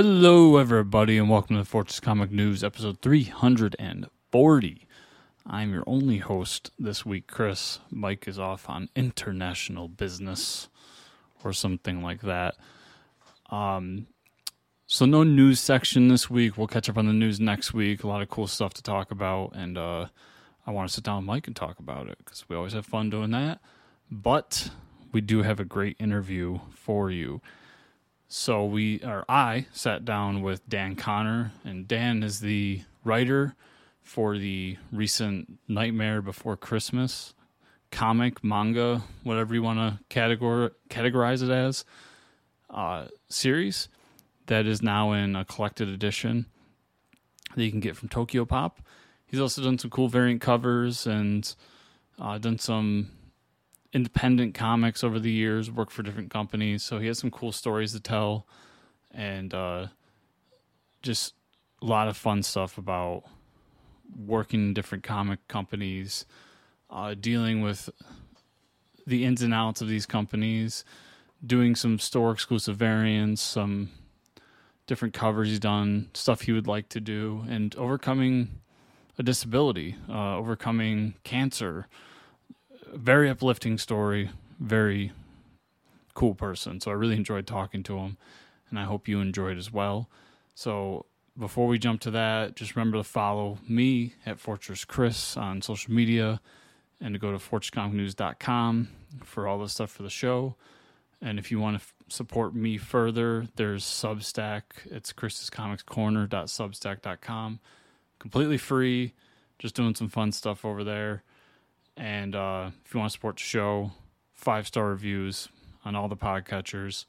Hello, everybody, and welcome to the Fortress Comic News, episode 340. I'm your only host this week, Chris. Mike is off on international business or something like that. Um, so no news section this week. We'll catch up on the news next week. A lot of cool stuff to talk about, and uh, I want to sit down with Mike and talk about it because we always have fun doing that. But we do have a great interview for you. So we or I sat down with Dan Conner, and Dan is the writer for the recent Nightmare Before Christmas comic, manga, whatever you want to categor- categorize it as, uh, series that is now in a collected edition that you can get from TokyoPop. He's also done some cool variant covers and uh, done some independent comics over the years, worked for different companies. So he has some cool stories to tell and uh, just a lot of fun stuff about working in different comic companies, uh, dealing with the ins and outs of these companies, doing some store exclusive variants, some different covers he's done, stuff he would like to do, and overcoming a disability, uh, overcoming cancer very uplifting story, very cool person. So I really enjoyed talking to him, and I hope you enjoyed as well. So before we jump to that, just remember to follow me at Fortress Chris on social media and to go to fortresscomicnews.com for all the stuff for the show. And if you want to f- support me further, there's Substack. It's chrisscomicscorner.substack.com. Completely free. Just doing some fun stuff over there. And uh, if you want to support the show, five star reviews on all the podcatchers.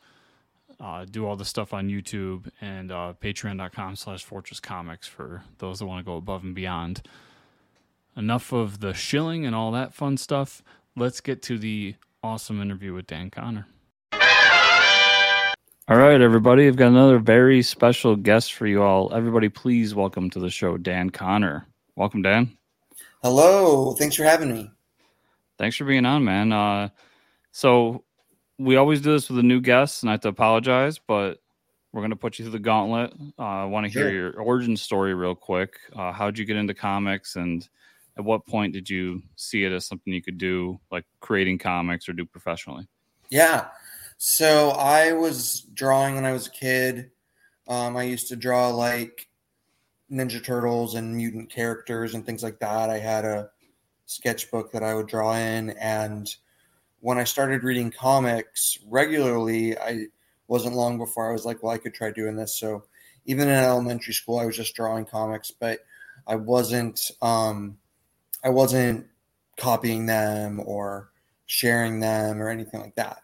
Uh, do all the stuff on YouTube and uh, patreon.com slash fortress comics for those that want to go above and beyond. Enough of the shilling and all that fun stuff. Let's get to the awesome interview with Dan Conner. All right, everybody. I've got another very special guest for you all. Everybody, please welcome to the show Dan Conner. Welcome, Dan. Hello. Thanks for having me. Thanks for being on, man. Uh, so we always do this with a new guest, and I have to apologize, but we're going to put you through the gauntlet. Uh, I want to hear Sure. your origin story real quick. Uh, how'd you get into comics, and at what point did you see it as something you could do, like creating comics or do professionally? Yeah. So I was drawing when I was a kid. Um, I used to draw like Ninja Turtles and mutant characters and things like that. I had a sketchbook that I would draw in. And when I started reading comics regularly, I wasn't long before I was like, well, I could try doing this. So even in elementary school, I was just drawing comics, but I wasn't, um, I wasn't copying them or sharing them or anything like that.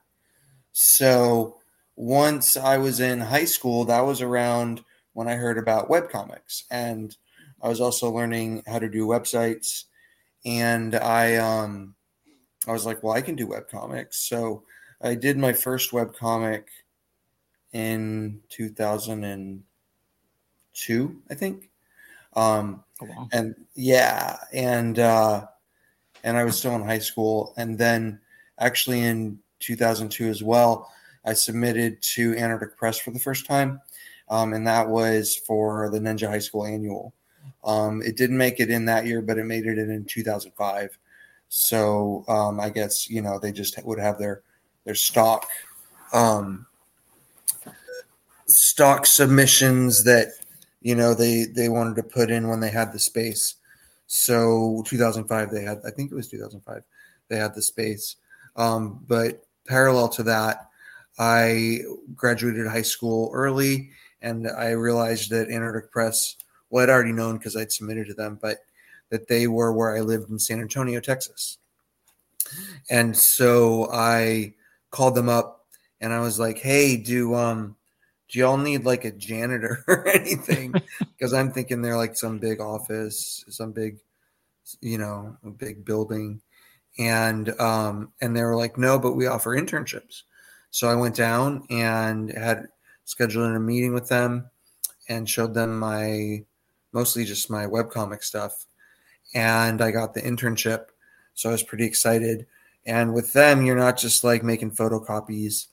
So once I was in high school, that was around when I heard about web comics, And I was also learning how to do websites. And I um I was like, well, I can do webcomics. So I did my first webcomic in 2002, I think. Um Oh, wow. and yeah and uh and i was still in high school and then actually in 2002 as well i submitted to antarctic press for the first time um, and that was for the ninja high school annual um, it didn't make it in that year but it made it in in 2005 so um, i guess you know they just would have their their stock um, stock submissions that you know they they wanted to put in when they had the space. So 2005 they had i think it was 2005 they had the space. Um, but parallel to that i graduated high school early and i realized that antarctic press well i'd already known because i'd submitted to them but that they were where i lived in san antonio texas and so i called them up and i was like hey do um do y'all need like a janitor or anything? Because I'm thinking they're like some big office, some big, you know, a big building. And um, and they were like, no, but we offer internships. So I went down and had scheduled a meeting with them and showed them my mostly just my webcomic stuff. And I got the internship. So I was pretty excited. And with them, you're not just like making photocopies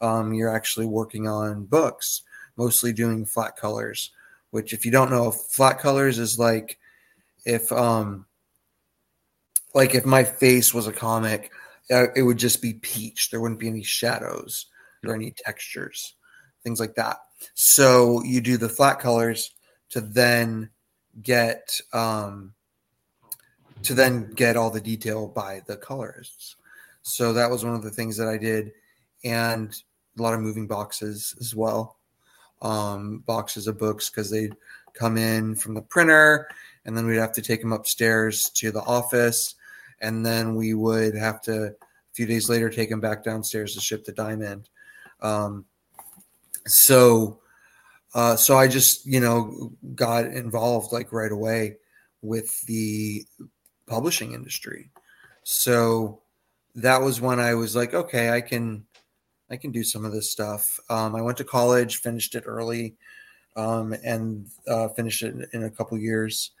um, you're actually working on books, mostly doing flat colors. Which, if you don't know, flat colors is like if um like if my face was a comic, uh, it would just be peach. There wouldn't be any shadows or any textures, things like that. So you do the flat colors to then get um to then get all the detail by the colorists. So that was one of the things that I did, and a lot of moving boxes as well. Um, boxes of books because they'd come in from the printer, and then we'd have to take them upstairs to the office, and then we would have to a few days later take them back downstairs to ship the Diamond. Um, so, uh, so I just you know got involved like right away with the publishing industry. So that was when I was like, okay, I can, I can do some of this stuff. Um, I went to college, finished it early, um, and uh, finished it in a couple years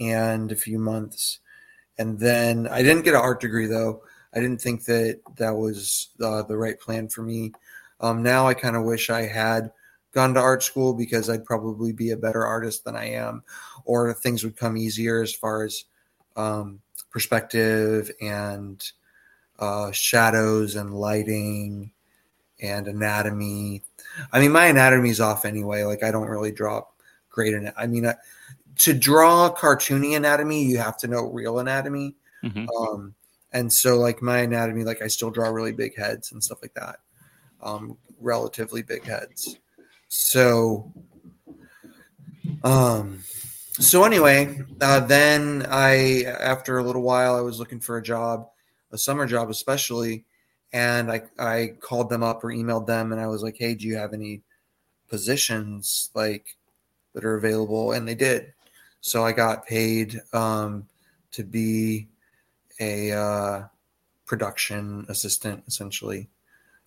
and a few months. And then I didn't get an art degree though. I didn't think that that was uh, the right plan for me. Um, now I kind of wish I had gone to art school because I'd probably be a better artist than I am, or things would come easier as far as um, perspective and uh, shadows and lighting and anatomy. I mean, my anatomy is off anyway. Like I don't really draw great in it. I mean, uh, to draw cartoony anatomy, you have to know real anatomy. Mhm. Um, and so like my anatomy, like I still draw really big heads and stuff like that. Um, relatively big heads. So, um, so anyway, uh, then I, after a little while, I was looking for a job, a summer job especially, and I I called them up or emailed them, and I was like, "Hey, do you have any positions like that are available?" And they did. So I got paid um, to be a uh, production assistant, essentially.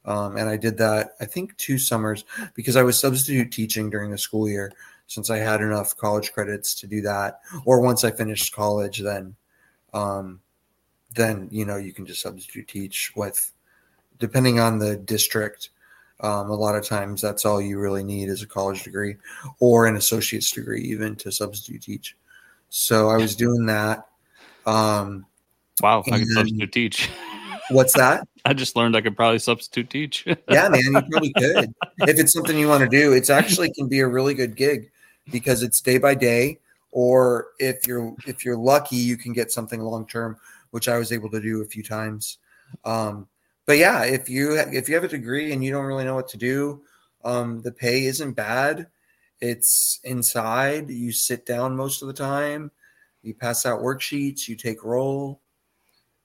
Um, and I did that, I think, two summers because I was substitute teaching during the school year since I had enough college credits to do that. Or once I finished college, then, um, then you know you can just substitute teach with, depending on the district. Um, a lot of times, that's all you really need is a college degree or an associate's degree, even to substitute teach. So I was doing that. Um, Wow, I can substitute teach. what's that? I just learned I could probably substitute teach. yeah, man, you probably could. If it's something you want to do, it's actually can be a really good gig because it's day by day. Or if you're if you're lucky, you can get something long term, which I was able to do a few times. Um, but yeah, if you if you have a degree and you don't really know what to do, um, the pay isn't bad. It's inside. You sit down most of the time. You pass out worksheets. You take roll.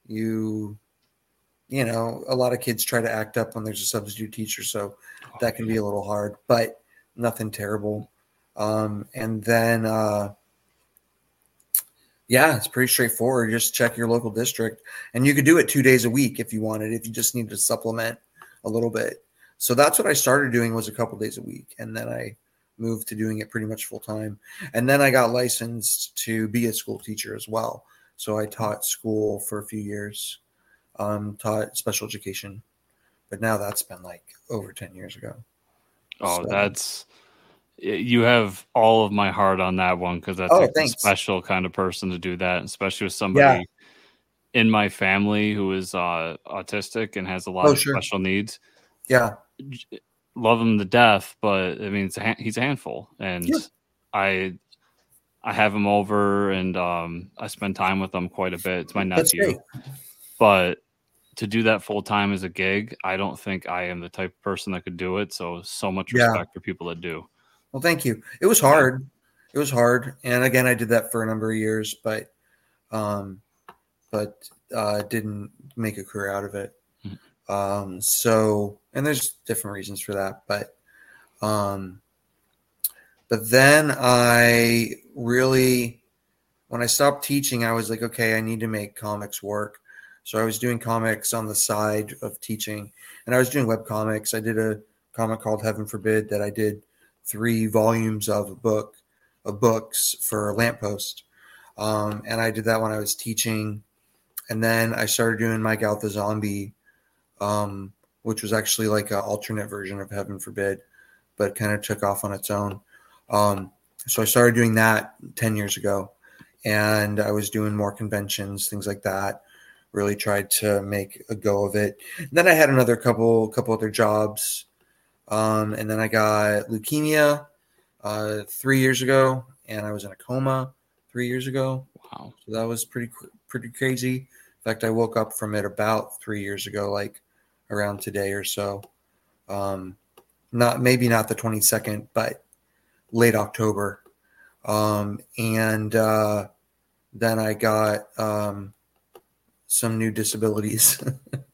You you know, a lot of kids try to act up when there's a substitute teacher, so that can be a little hard, but nothing terrible. Um, and then, uh, yeah, it's pretty straightforward. Just check your local district, and you could do it two days a week if you wanted. If you just need to supplement a little bit, so that's what I started doing was a couple days a week, and then I moved to doing it pretty much full time. And then I got licensed to be a school teacher as well. So I taught school for a few years um, taught special education, but now that's been like over 10 years ago. Oh, So- that's you have all of my heart on that one because that's Oh, like a special kind of person to do that, especially with somebody in my family who is uh, autistic and has a lot Oh, of sure. special needs. Yeah. Love him to death, but I mean, it's a, he's a handful, and Yeah. I I have him over and um, I spend time with him quite a bit. It's my nephew, but to do that full time as a gig, I don't think I am the type of person that could do it. So, so much Yeah. respect for people that do. Well, thank you. It was hard. It was hard. And again, I did that for a number of years, but, um, but, uh, didn't make a career out of it. Mhm. Um, so, and there's different reasons for that, but, um, but then I really, when I stopped teaching, I was like, okay, I need to make comics work. So I was doing comics on the side of teaching, and I was doing web comics. I did a comic called Heaven Forbid that I did three volumes of a book of books for Lamppost, um, and I did that when I was teaching, and then I started doing My Gal the Zombie, um, which was actually like an alternate version of Heaven Forbid, but kind of took off on its own. Um, so I started doing that 10 years ago and I was doing more conventions, things like that. Really tried to make a go of it. And then I had another couple, couple other jobs. Um, and then I got leukemia uh, three years ago, and I was in a coma three years ago. Wow. So that was pretty, pretty crazy. In fact, I woke up from it about three years ago, like around today or so. Um, not maybe not the 22nd, but late October. Um, and uh, then I got um, some new disabilities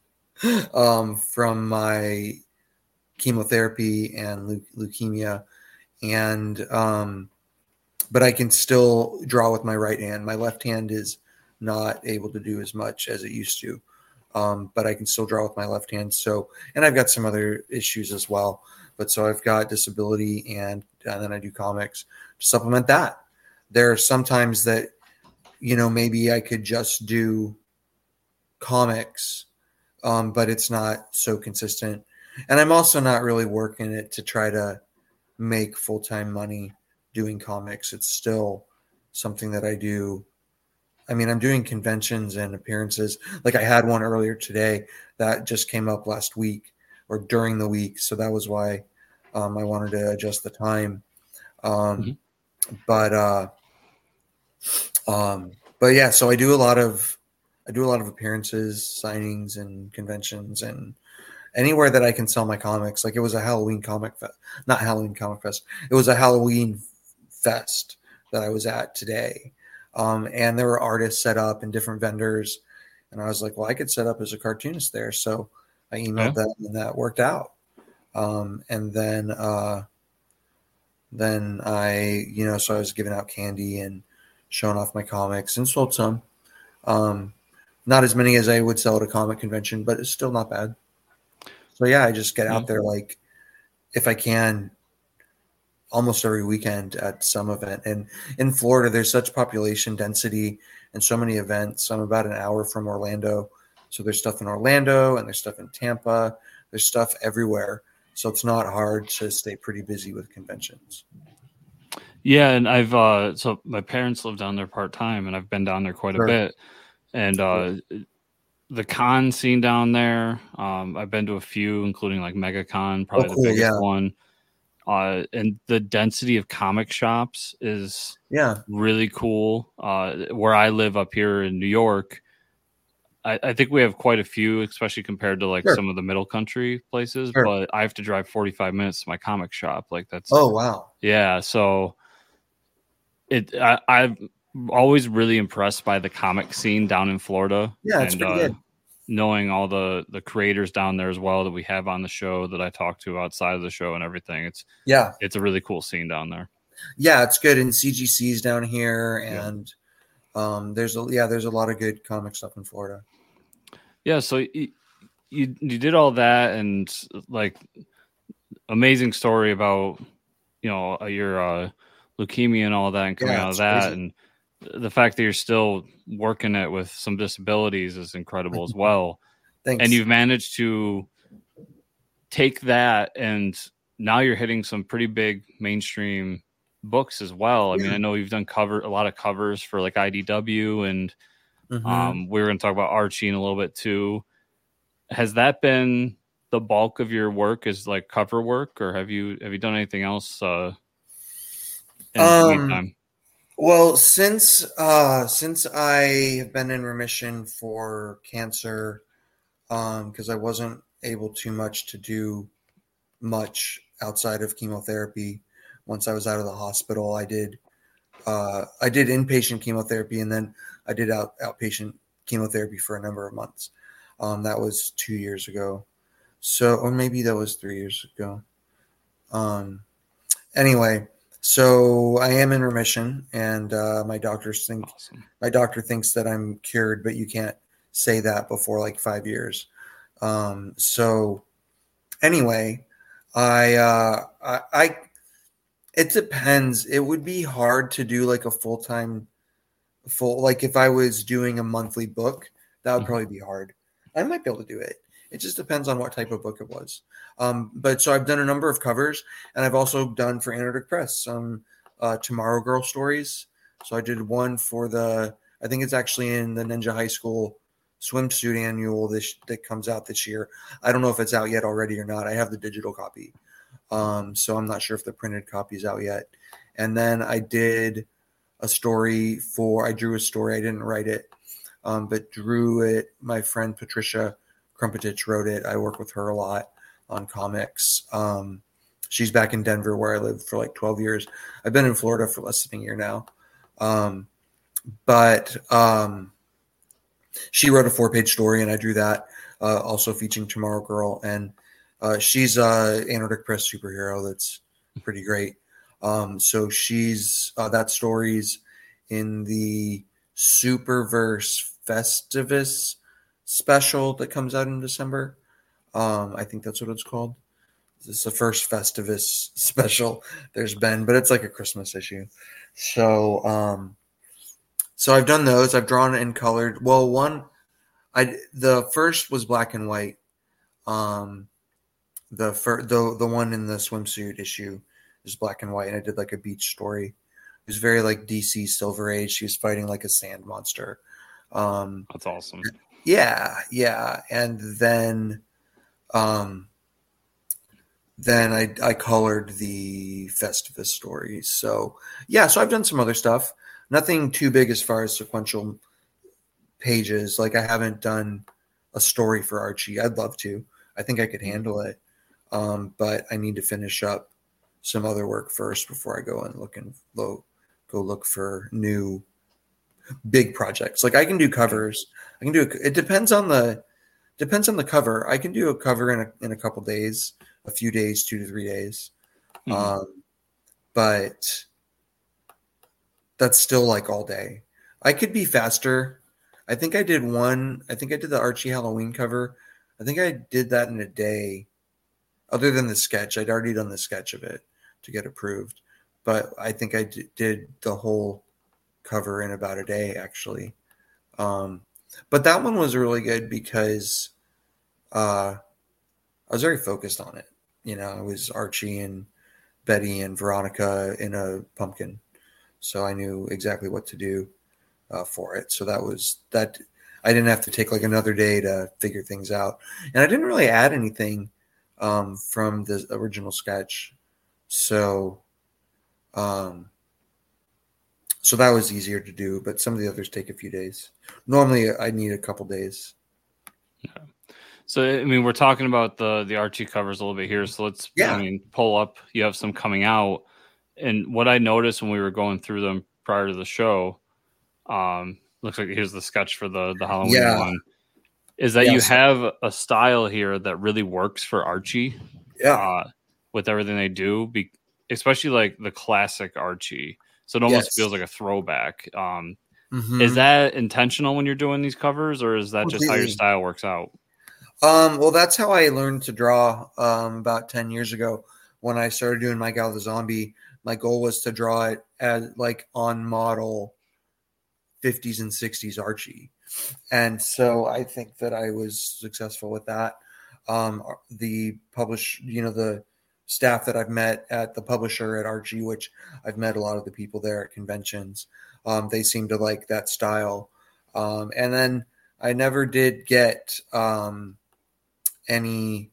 um, from my chemotherapy and leukemia. And, um, but I can still draw with my right hand. My left hand is not able to do as much as it used to. Um, but I can still draw with my left hand. So, and I've got some other issues as well. But so I've got disability and, and then I do comics to supplement that. There are sometimes that, you know, maybe I could just do comics, um, but it's not so consistent. And I'm also not really working it to try to make full time money doing comics. It's still something that I do. I mean, I'm doing conventions and appearances. Like I had one earlier today that just came up last week or during the week. So that was why um, I wanted to adjust the time. Um, mm-hmm but uh, um, but yeah, so I do a lot of I do a lot of appearances, signings, and conventions, and anywhere that I can sell my comics. Like it was a Halloween comic fest, not Halloween comic fest. It was a Halloween fest that I was at today, um, and there were artists set up and different vendors, and I was like, well, I could set up as a cartoonist there, so I emailed yeah. them, and that worked out. Um, and then uh, then I, you know, so I was giving out candy and showing off my comics and sold some. Um, not as many as I would sell at a comic convention, but it's still not bad. So yeah, I just get out there like if I can almost every weekend at some event. And in Florida, there's such population density and so many events. I'm about an hour from Orlando. So there's stuff in Orlando and there's stuff in Tampa. There's stuff everywhere. So it's not hard to stay pretty busy with conventions. Yeah, and I've uh so my parents live down there part time and I've been down there quite sure. a bit. And uh the con scene down there, um I've been to a few, including like MegaCon, probably oh, cool, the biggest yeah. one. Uh and the density of comic shops is yeah really cool. Uh where I live up here in New York, I, I, think we have quite a few, especially compared to like sure. some of the middle country places. Sure. But I have to drive 45 minutes to my comic shop. Like that's oh wow, yeah. So it I, I'm always really impressed by the comic scene down in Florida. Yeah, it's and, pretty uh, good. Knowing all the the creators down there as well that we have on the show that I talk to outside of the show and everything. It's yeah, it's a really cool scene down there. Yeah, it's good. And CGC's down here, and yeah. um, there's a yeah, there's a lot of good comic stuff in Florida. Yeah, so you, you you did all that and like amazing story about you know your uh, leukemia and all that and coming yeah, out of that crazy. and the fact that you're still working it with some disabilities is incredible as well. Thanks. And you've managed to take that and now you're hitting some pretty big mainstream books as well. I mean, I know you've done cover a lot of covers for like IDW and Mm-hmm. Um, we are going to talk about Archie in a little bit too. Has that been the bulk of your work? Is like cover work, or have you have you done anything else? Uh, um, well, since uh, since I have been in remission for cancer, because um, I wasn't able too much to do much outside of chemotherapy. Once I was out of the hospital, I did uh, I did inpatient chemotherapy, and then I did out outpatient chemotherapy for a number of months. Um, that was two years ago. So, or maybe that was three years ago. Um, anyway, so I am in remission, and uh, my doctors think awesome. my doctor thinks that I'm cured, but you can't say that before like five years. Um, so, anyway, I, uh, I, I, it depends. It would be hard to do like a full time full like if I was doing a monthly book, that would mm-hmm. probably be hard. I might be able to do it. It just depends on what type of book it was. Um, but so I've done a number of covers, and I've also done for Antarctic Press some uh, Tomorrow Girl stories. So I did one for the, I think it's actually in the Ninja High School swimsuit annual this that comes out this year. I don't know if it's out yet already or not. I have the digital copy, um, so I'm not sure if the printed copy is out yet. And then I did a story for I drew a story. I didn't write it, um, but drew it. My friend Patricia Krumpetich wrote it. I work with her a lot on comics. Um, she's back in Denver where I lived for like 12 years. I've been in Florida for less than a year now. Um, but um, she wrote a four page story and I drew that, uh, also featuring Tomorrow Girl. And uh, she's a Antarctic Press superhero that's pretty great. Um, so she's uh, that story's in the Superverse Festivus special that comes out in December. Um, I think that's what it's called. This is the first Festivus special there's been, but it's like a Christmas issue. So, um, so I've done those. I've drawn and colored. Well, one, I the first was black and white. Um, the fir- the the one in the swimsuit issue is black and white, and I did like a beach story. It was very like DC Silver Age. She was fighting like a sand monster. Um, That's awesome. yeah, yeah, and then, um, then I I colored the Festivus stories. So yeah, so I've done some other stuff. Nothing too big as far as sequential pages. Like I haven't done a story for Archie. I'd love to. I think I could handle it, um, but I need to finish up some other work first before I go and look and lo- go look for new big projects. Like I can do covers. I can do it depends on the depends on the cover. I can do a cover in a in a couple days, a few days, two to three days. Mhm. Um, but that's still like all day. I could be faster. I think I did one. I think I did the Archie Halloween cover. I think I did that in a day. Other than the sketch, I'd already done the sketch of it to get approved, but I think I d- did the whole cover in about a day actually. Um, but that one was really good because uh, I was very focused on it. You know, it was Archie and Betty and Veronica in a pumpkin, so I knew exactly what to do uh, for it. So that was that. I didn't have to take like another day to figure things out, and I didn't really add anything um, from the original sketch. So, um, so that was easier to do. But some of the others take a few days. Normally, I need a couple days. So I mean, we're talking about the the Archie covers a little bit here. So let's Yeah. I mean, pull up. You have some coming out, and what I noticed when we were going through them prior to the show, um, looks like here's the sketch for the the Halloween Yeah. one. Is that you have a style here that really works for Archie, Yeah, uh, with everything they do, be, especially like the classic Archie. So it almost Yes. feels like a throwback. Um, Mhm. Is that intentional when you're doing these covers, or is that just how your style works out? Um, well, that's how I learned to draw um, about 10 years ago when I started doing My Gal the Zombie. My goal was to draw it as like on model 50s and 60s Archie. And so I think that I was successful with that. Um, the publish, you know, the staff that I've met at the publisher at Archie, which I've met a lot of the people there at conventions, um, they seem to like that style. Um, and then I never did get um, any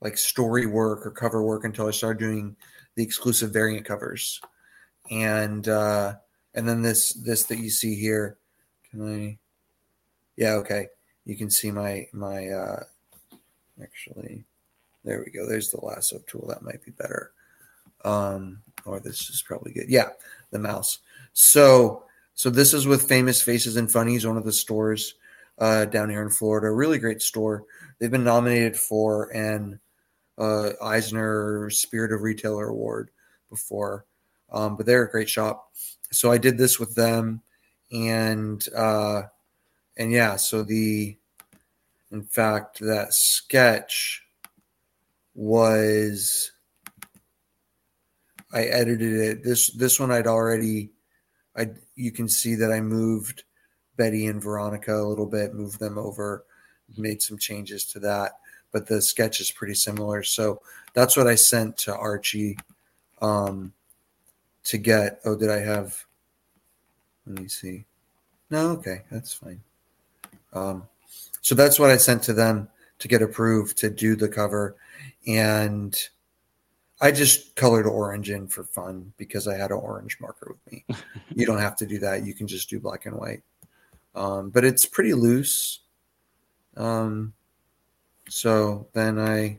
like story work or cover work until I started doing the exclusive variant covers. And uh, and then this this that you see here, can I? Yeah, okay. You can see my my uh, actually. There we go. There's the lasso tool. That might be better. Um, or this is probably good. Yeah, the mouse. So so this is with Famous Faces and Funnies, one of the stores uh, down here in Florida. Really great store. They've been nominated for an uh, Eisner Spirit of Retailer Award before, um, but they're a great shop. So I did this with them, and uh, and yeah, so the in fact that sketch was I edited it. This this one I'd already I you can see that I moved Betty and Veronica a little bit, moved them over made some changes to that, but the sketch is pretty similar. So that's what I sent to Archie um, to get. Oh, did I have? Let me see. No, okay, that's fine. Um, so that's what I sent to them to get approved to do the cover, and I just colored orange in for fun because I had an orange marker with me. you don't have to do that; you can just do black and white. Um, but it's pretty loose. Um, so then I,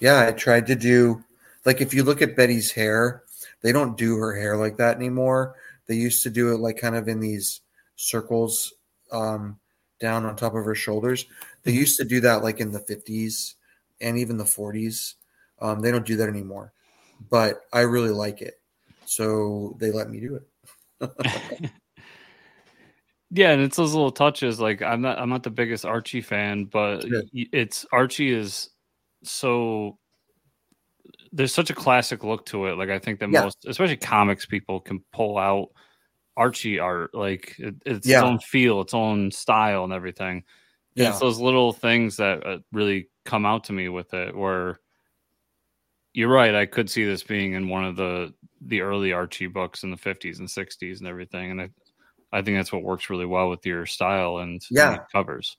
yeah, I tried to do like if you look at Betty's hair, they don't do her hair like that anymore. They used to do it like kind of in these circles um, down on top of her shoulders. They used to do that like in the 50s and even the 40s. Um, they don't do that anymore, but I really like it. So they let me do it. Yeah, and it's those little touches. Like I'm not, I'm not the biggest Archie fan, but it's Archie is so. There's such a classic look to it. Like I think that yeah. most, especially comics people, can pull out Archie art. Like it, it's yeah. its own feel, its own style, and everything. Yeah, it's those little things that uh, really come out to me with it. Where you're right, I could see this being in one of the the early Archie books in the 50s and 60s and everything. And I, I think that's what works really well with your style and yeah covers.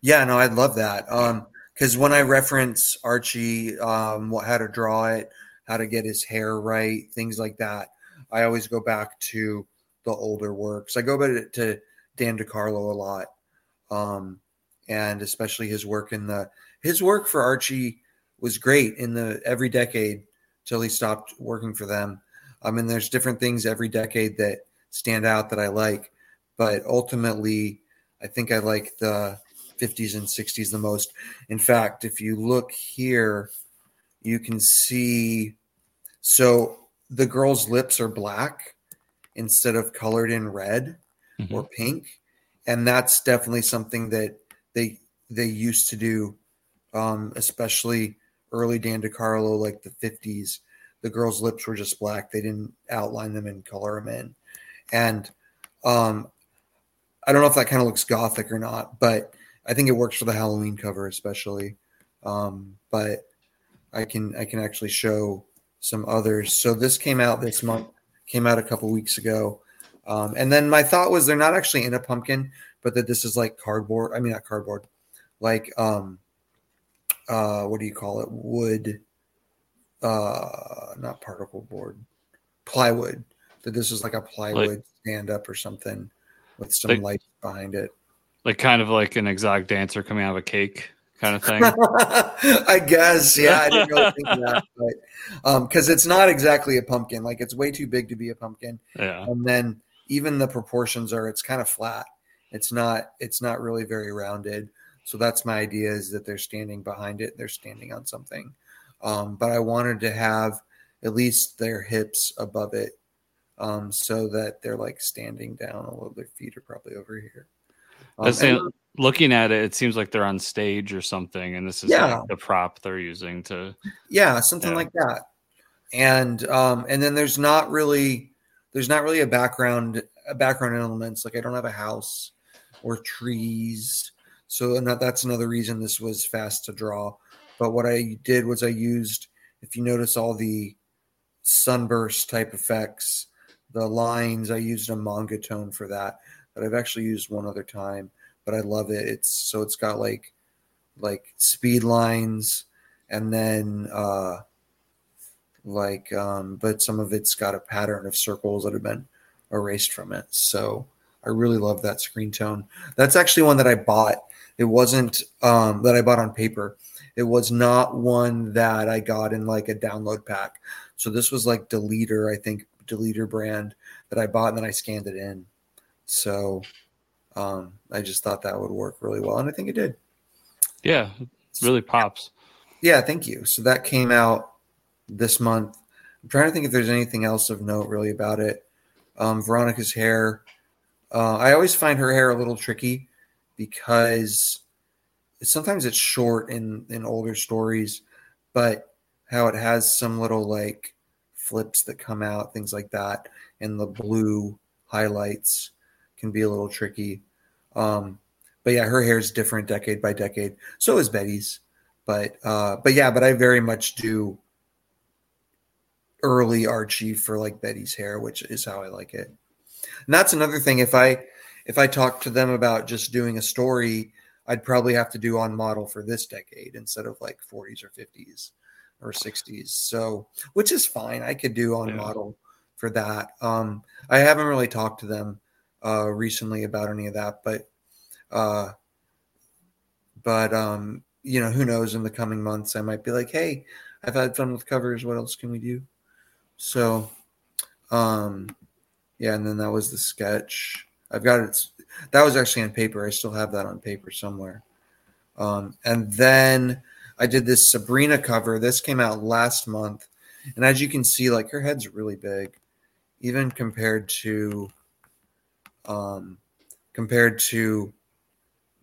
Yeah, no, I'd love that. Um, because when I reference Archie, um, what how to draw it, how to get his hair right, things like that, I always go back to the older works. I go back to Dan DeCarlo a lot, um, and especially his work in the his work for Archie was great in the every decade till he stopped working for them. I mean, there's different things every decade that stand out that I like. But ultimately, I think I like the 50s and 60s the most. In fact, if you look here, you can see so the girl's lips are black instead of colored in red mm-hmm. or pink. And that's definitely something that they they used to do, um, especially early Dan DeCarlo, like the 50s. The girl's lips were just black. They didn't outline them and color them in and um, I don't know if that kind of looks gothic or not, but I think it works for the Halloween cover especially. Um, but I can I can actually show some others. So this came out this month, came out a couple weeks ago, um, and then my thought was they're not actually in a pumpkin, but that this is like cardboard. I mean not cardboard, like um, uh, what do you call it? Wood, uh, not particle board, plywood that this is like a plywood like, stand up or something with some like, light behind it. Like kind of like an exotic dancer coming out of a cake kind of thing. I guess, yeah. I didn't really think that, but because um, it's not exactly a pumpkin. Like it's way too big to be a pumpkin. Yeah. And then even the proportions are it's kind of flat. It's not it's not really very rounded. So that's my idea is that they're standing behind it. They're standing on something. Um, but I wanted to have at least their hips above it um, so that they're like standing down a little. Their feet are probably over here. Um, and, looking at it, it seems like they're on stage or something, and this is yeah. like the prop they're using to. Yeah, something yeah. like that. And um, and then there's not really there's not really a background a background elements like I don't have a house or trees, so that's another reason this was fast to draw. But what I did was I used, if you notice, all the sunburst type effects the lines i used a manga tone for that that i've actually used one other time but i love it. It's so it's got like like speed lines and then uh like um but some of it's got a pattern of circles that have been erased from it. So i really love that screen tone that's actually one that i bought it wasn't um that i bought on paper it was not one that i got in like a download pack so this was like deleter i think deleter brand that I bought and then I scanned it in. So um, I just thought that would work really well, and I think it did. Yeah, it really pops. Yeah, thank you. So that came out this month. I'm trying to think if there's anything else of note really about it. Um, Veronica's hair. Uh, I always find her hair a little tricky because sometimes it's short in in older stories, but how it has some little like flips that come out, things like that, and the blue highlights can be a little tricky. Um, but yeah, her hair is different decade by decade. So is Betty's, but uh, but yeah, but I very much do early Archie for like Betty's hair, which is how I like it. And that's another thing. If I if I talk to them about just doing a story, I'd probably have to do on model for this decade instead of like 40s or 50s or 60s. So, which is fine. I could do on yeah. model for that. Um, I haven't really talked to them uh, recently about any of that, but uh, but um, you know, who knows? In the coming months, I might be like, hey, I've had fun with covers. What else can we do? So, um, yeah, and then that was the sketch. I've got it. That was actually on paper. I still have that on paper somewhere. Um, and then I did this Sabrina cover. This came out last month, and as you can see, like her head's really big, even compared to, um, compared to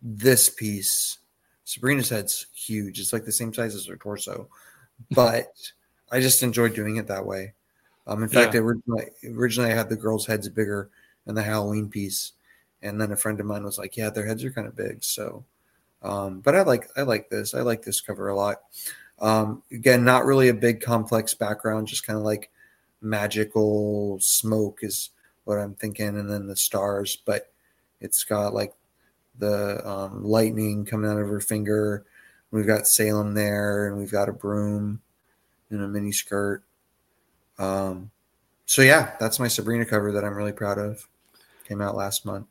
this piece. Sabrina's head's huge. It's like the same size as her torso, but I just enjoyed doing it that way. Um, in fact, yeah. originally, originally I had the girls' heads bigger in the Halloween piece, and then a friend of mine was like, "Yeah, their heads are kind of big." So, um, but I like I like this. I like this cover a lot. Um, again, not really a big complex background, just kind of like magical smoke is what I'm thinking, and then the stars. But it's got like the um, lightning coming out of her finger. We've got Salem there, and we've got a broom and a mini skirt. Um, so yeah, that's my Sabrina cover that I'm really proud of. Came out last month.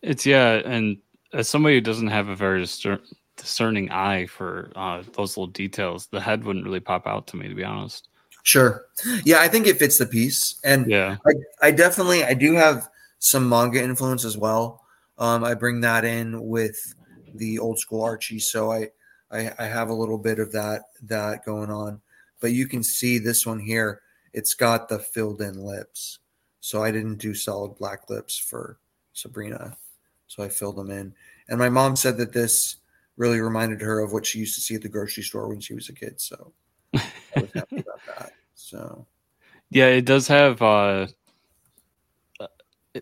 It's yeah, and as somebody who doesn't have a very discerning eye for uh, those little details, the head wouldn't really pop out to me, to be honest. Sure. Yeah, I think it fits the piece, and yeah, I, I definitely I do have some manga influence as well. Um, I bring that in with the old school Archie, so I, I I have a little bit of that that going on. But you can see this one here; it's got the filled in lips. So I didn't do solid black lips for Sabrina. So I filled them in. And my mom said that this really reminded her of what she used to see at the grocery store when she was a kid. So I was happy about that. So yeah, it does have uh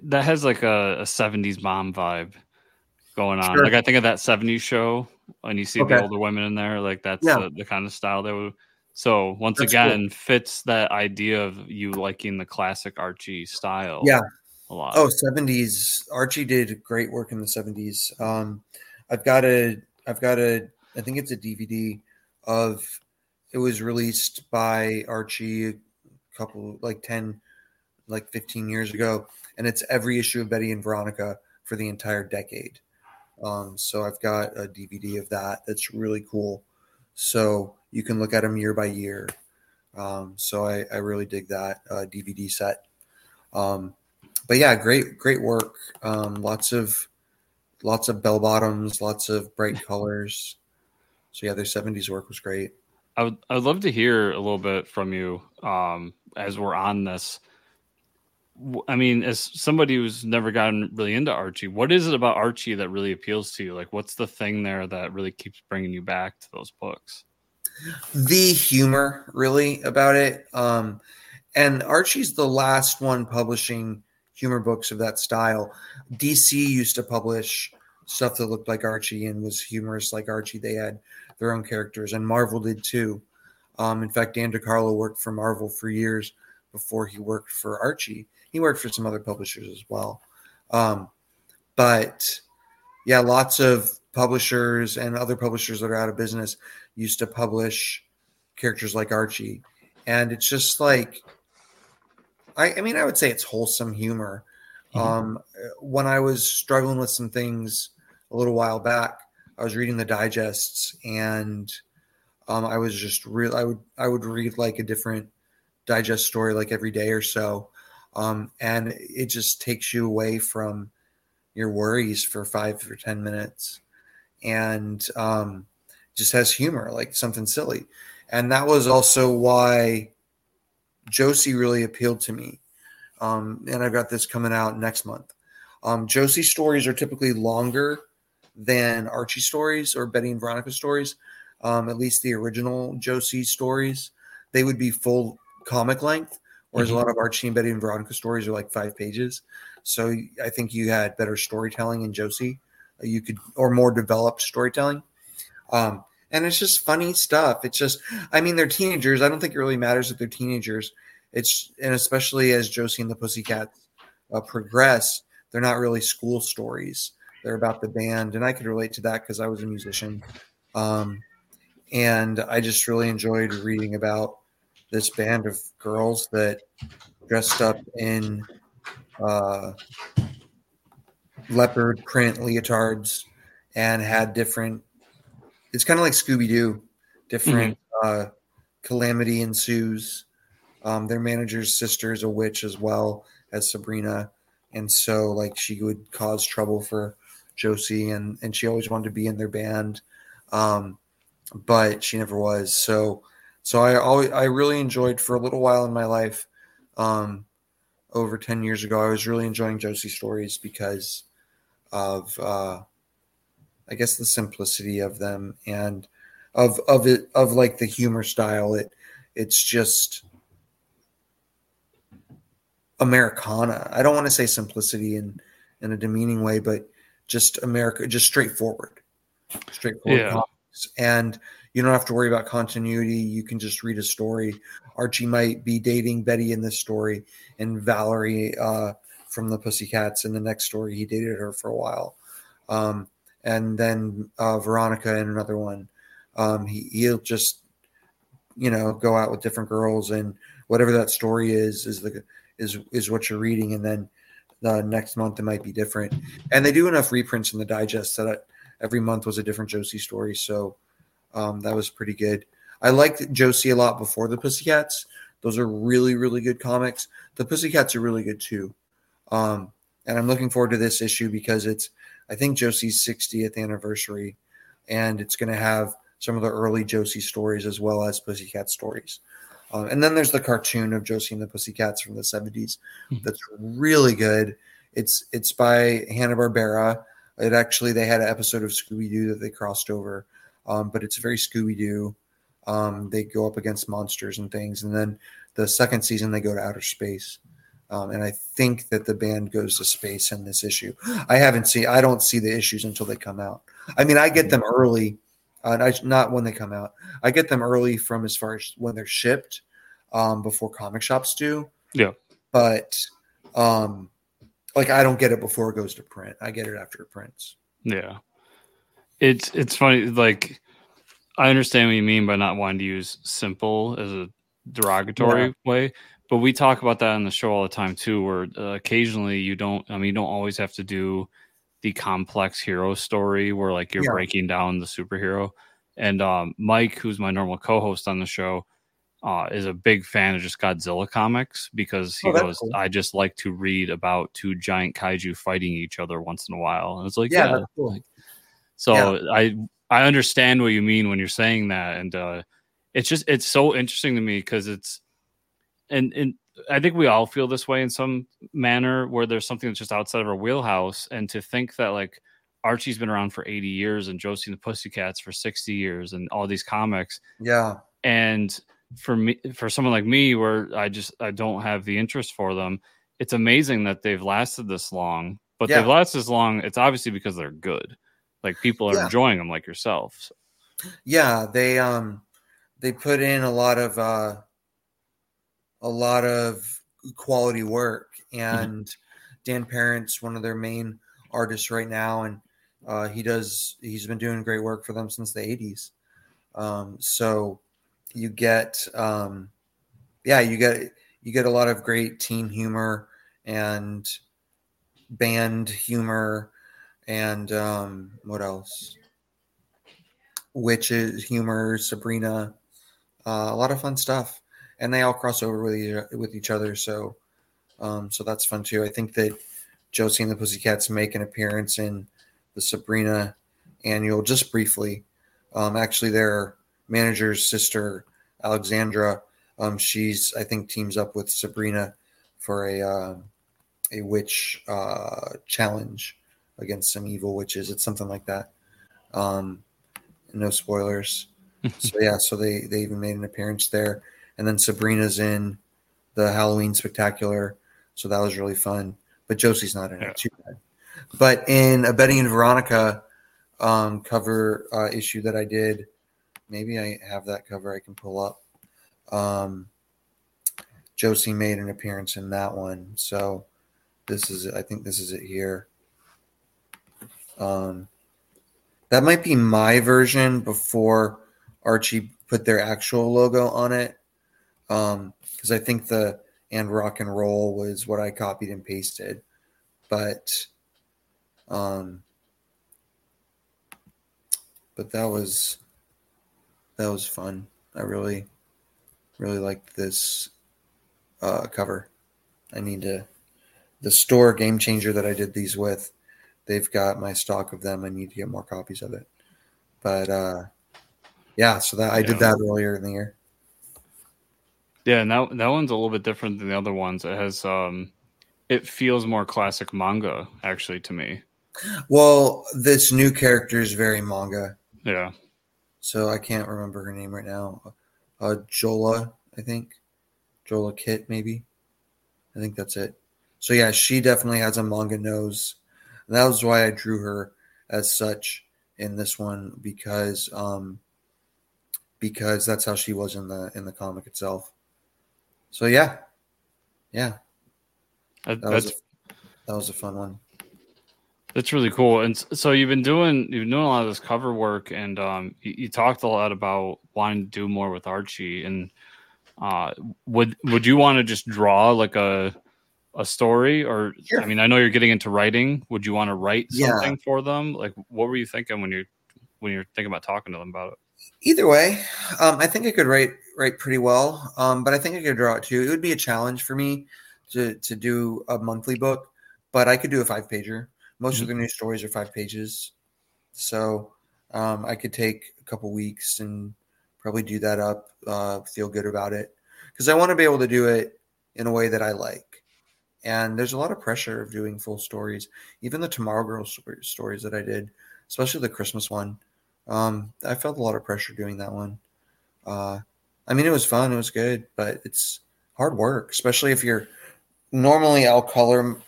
that has like a, a 70s mom vibe going on. Sure. Like I think of that 70s show and you see okay. the older women in there, like that's yeah. the, the, kind of style that would so once that's again cool. fits that idea of you liking the classic Archie style. Yeah, a lot. Oh, 70s. Archie did great work in the 70s. Um, I've got a, I've got a, I think it's a DVD of, it was released by Archie a couple, like 10, like 15 years ago. And it's every issue of Betty and Veronica for the entire decade. Um, so I've got a DVD of that that's really cool. So you can look at them year by year. Um, so I, I really dig that uh, DVD set. Um, but yeah, great, great work. Um, lots of, lots of bell bottoms, lots of bright colors. So yeah, their '70s work was great. I would, I would love to hear a little bit from you um, as we're on this. I mean, as somebody who's never gotten really into Archie, what is it about Archie that really appeals to you? Like, what's the thing there that really keeps bringing you back to those books? The humor, really, about it. Um, and Archie's the last one publishing humor books of that style. DC used to publish stuff that looked like Archie and was humorous like Archie. They had their own characters, and Marvel did too. Um, in fact, Dan DeCarlo worked for Marvel for years before he worked for Archie. He worked for some other publishers as well. Um, but yeah, lots of publishers and other publishers that are out of business used to publish characters like Archie. And it's just like I, I mean, I would say it's wholesome humor. Mm-hmm. Um, when I was struggling with some things a little while back, I was reading the digests and um, I was just real. I would I would read like a different digest story like every day or so, um, and it just takes you away from your worries for five or ten minutes, and um, just has humor like something silly, and that was also why Josie really appealed to me. Um, and I've got this coming out next month. Um, Josie stories are typically longer than Archie stories or Betty and Veronica stories. Um, at least the original Josie stories, they would be full comic length, whereas mm-hmm. a lot of Archie and Betty and Veronica stories are like five pages. So I think you had better storytelling in Josie you could or more developed storytelling. Um, and it's just funny stuff. It's just, I mean, they're teenagers. I don't think it really matters that they're teenagers. It's and especially as Josie and the Pussycats uh, progress, they're not really school stories. They're about the band, and I could relate to that because I was a musician. Um, and I just really enjoyed reading about this band of girls that dressed up in uh, leopard print leotards and had different. It's kind of like Scooby Doo. Different uh, calamity ensues. Um, their manager's sister is a witch as well as Sabrina, and so like she would cause trouble for Josie, and and she always wanted to be in their band, um, but she never was. So so I always I really enjoyed for a little while in my life. Um, over 10 years ago, I was really enjoying Josie stories because of, uh, I guess, the simplicity of them and of of it of like the humor style. It it's just Americana. I don't want to say simplicity in in a demeaning way, but just America, just straightforward, straightforward Yeah. comics. And you don't have to worry about continuity. You can just read a story. Archie might be dating Betty in this story, and Valerie uh, from the Pussycats in the next story. He dated her for a while, um, and then uh, Veronica in another one. Um, he, he'll just, you know, go out with different girls, and whatever that story is is the is is what you're reading, and then the next month it might be different. And they do enough reprints in the digest that I, every month was a different Josie story, so um, that was pretty good. I liked Josie a lot before the Pussycats. Those are really, really good comics. The Pussycats are really good too. Um, and I'm looking forward to this issue because it's, I think, Josie's 60th anniversary, and it's going to have some of the early Josie stories as well as Pussycat stories. Um, and then there's the cartoon of Josie and the Pussycats from the 70s Mhm. that's really good. It's it's by Hanna Barbera. It actually they had an episode of Scooby Doo that they crossed over, um, but it's very Scooby Doo. Um, they go up against monsters and things, and then the second season they go to outer space. Um, and I think that the band goes to space in this issue. I haven't seen. I don't see the issues until they come out. I mean, I get them early, uh, and I, not when they come out. I get them early from as far as when they're shipped, um, before comic shops do. Yeah. But, um, like I don't get it before it goes to print. I get it after it prints. Yeah. It's it's funny, like I understand what you mean by not wanting to use simple as a derogatory way, but we talk about that on the show all the time too, where uh, occasionally you don't I mean you don't always have to do the complex hero story where like you're Yeah. breaking down the superhero. And um, Mike, who's my normal co-host on the show, uh, is a big fan of just Godzilla comics because he Oh, goes, cool. I just like to read about two giant kaiju fighting each other once in a while. And it's like, Yeah, yeah, cool. like- so I I understand what you mean when you're saying that, and uh, it's just it's so interesting to me because it's and and I think we all feel this way in some manner where there's something that's just outside of our wheelhouse, and to think that like Archie's been around for 80 years and Josie and the Pussycats for 60 years, and all these comics, Yeah. and for me for someone like me where i just i don't have the interest for them it's amazing that they've lasted this long but Yeah. they've lasted this long it's obviously because they're good like people are Yeah. enjoying them like yourself Yeah, they um they put in a lot of uh a lot of quality work and Dan Parent's one of their main artists right now and uh he does he's been doing great work for them since the 80s. Um so you get um yeah, you get you get a lot of great team humor and band humor and um what else? witches humor sabrina uh, a lot of fun stuff and they all cross over with each, with each other. So um, so that's fun too. I think that josie and the pussycats make an appearance in the sabrina annual just briefly. Um, actually their manager's sister alexandra um, she's i think teams up with sabrina for a uh, a witch uh, challenge against some evil witches. It's something like that. Um, no spoilers. so yeah, so they they even made an appearance there, and then Sabrina's in the Halloween spectacular, so that was really fun. But Josie's not in Yeah. it. Too bad. But in a Betty and Veronica um, cover uh, issue that I did, maybe I have that cover I can pull up. Um, Josie made an appearance in that one, so this is I think this is it here. Um, that might be my version before Archie put their actual logo on it. Um, because I think the and rock and roll was what I copied and pasted. But um but that was that was fun. I really really liked this uh cover. I need to the store game changer that I did these with, they've got my stock of them. I need to get more copies of it. But uh yeah, so that I did that earlier in the year. Yeah, and that that one's a little bit different than the other ones. It has um it feels more classic manga actually to me. Well, this new character is very manga. Yeah. So I can't remember her name right now. Uh Jola, I think. Jola Kit, maybe. I think that's it. So yeah, she definitely has a manga nose. And that was why I drew her as such in this one because um because that's how she was in the in the comic itself. So yeah, yeah, That, that was a, that was a fun one. that's really cool. And so you've been doing you've been doing a lot of this cover work, and um, you, you talked a lot about wanting to do more with Archie. And uh, would would you want to just draw like a a story, or Sure. I mean, I know you're getting into writing. Would you want to write Yeah. something for them? Like, what were you thinking when you're when you're thinking about talking to them about it? Either way, um, I think I could write write pretty well, um, but I think I could draw it too. It would be a challenge for me to to do a monthly book, but I could do a five pager. Most of the new stories are five pages, so um, I could take a couple weeks and probably do that up. Uh, feel good about it because I want to be able to do it in a way that I like. And there's a lot of pressure of doing full stories. Even the Tomorrow Girl stories that I did, especially the Christmas one, um, I felt a lot of pressure doing that one. Uh, I mean, it was fun, it was good, but it's hard work, especially if you're. Normally, I'll color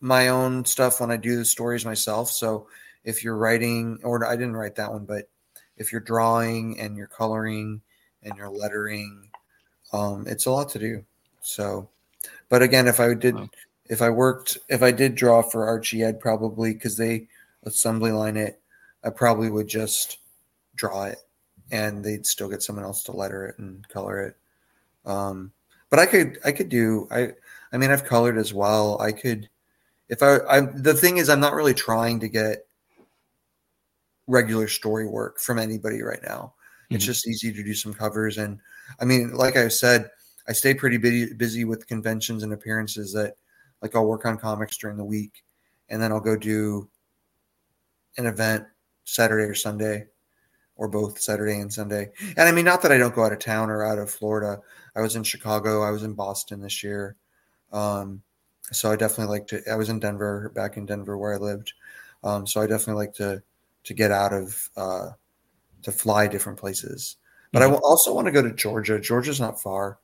my own stuff when I do the stories myself. So if you're writing, or I didn't write that one, but if you're drawing and you're coloring and you're lettering, um, it's a lot to do. So, but again, if I did, if I worked, if I did draw for Archie, I'd probably because they assembly line it, I probably would just draw it, and they'd still get someone else to letter it and color it. Um, but I could, I could do, I, I mean, I've colored as well. I could, if I, I, the thing is, I'm not really trying to get regular story work from anybody right now. It's Mhm. just easy to do some covers, and I mean, like I said, I stay pretty busy, busy with conventions and appearances. That, like, I'll work on comics during the week, and then I'll go do an event Saturday or Sunday, or both Saturday and Sunday. And I mean, not that I don't go out of town or out of Florida. I was in Chicago. I was in Boston this year. Um, so I definitely like to. I was in Denver, back in Denver where I lived. Um, so I definitely like to to get out of uh, to fly different places. But I Mhm. will also want to go to Georgia. Georgia's not far.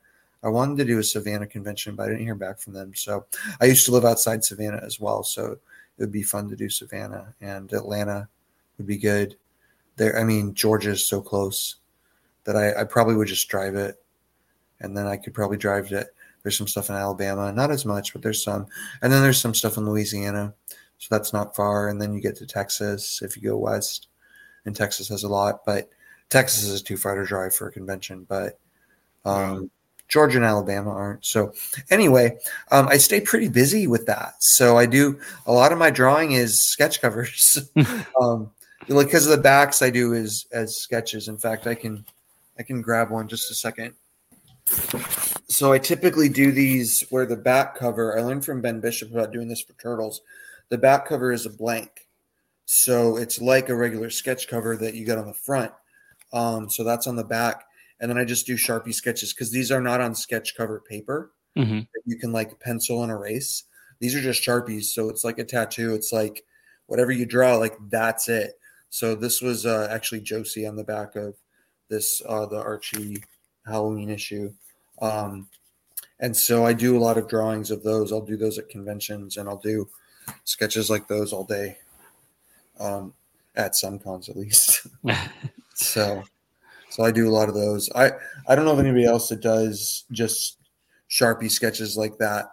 I wanted to do a Savannah convention, but I didn't hear back from them. So I used to live outside Savannah as well. So it would be fun to do Savannah and Atlanta would be good. There, I mean, Georgia is so close that I, I probably would just drive it, and then I could probably drive it. There's some stuff in Alabama, not as much, but there's some, and then there's some stuff in Louisiana, so that's not far. And then you get to Texas if you go west, and Texas has a lot, but Texas is too far to drive for a convention. But um, Georgia and Alabama aren't. So anyway, um, I stay pretty busy with that. So I do a lot of my drawing is sketch covers. um, like because of the backs I do is as sketches. In fact, I can I can grab one just a second. So I typically do these where the back cover. I learned from Ben Bishop about doing this for turtles. The back cover is a blank, so it's like a regular sketch cover that you get on the front. Um, so that's on the back, and then I just do Sharpie sketches because these are not on sketch cover paper Mhm. that you can like pencil and erase. These are just Sharpies, so it's like a tattoo. It's like whatever you draw, like that's it. So this was uh, actually Josie on the back of this uh, the Archie Halloween issue. Um, and so I do a lot of drawings of those. I'll do those at conventions, and I'll do sketches like those all day. Um, at some cons at least. so, so I do a lot of those. I I don't know of anybody else that does just Sharpie sketches like that,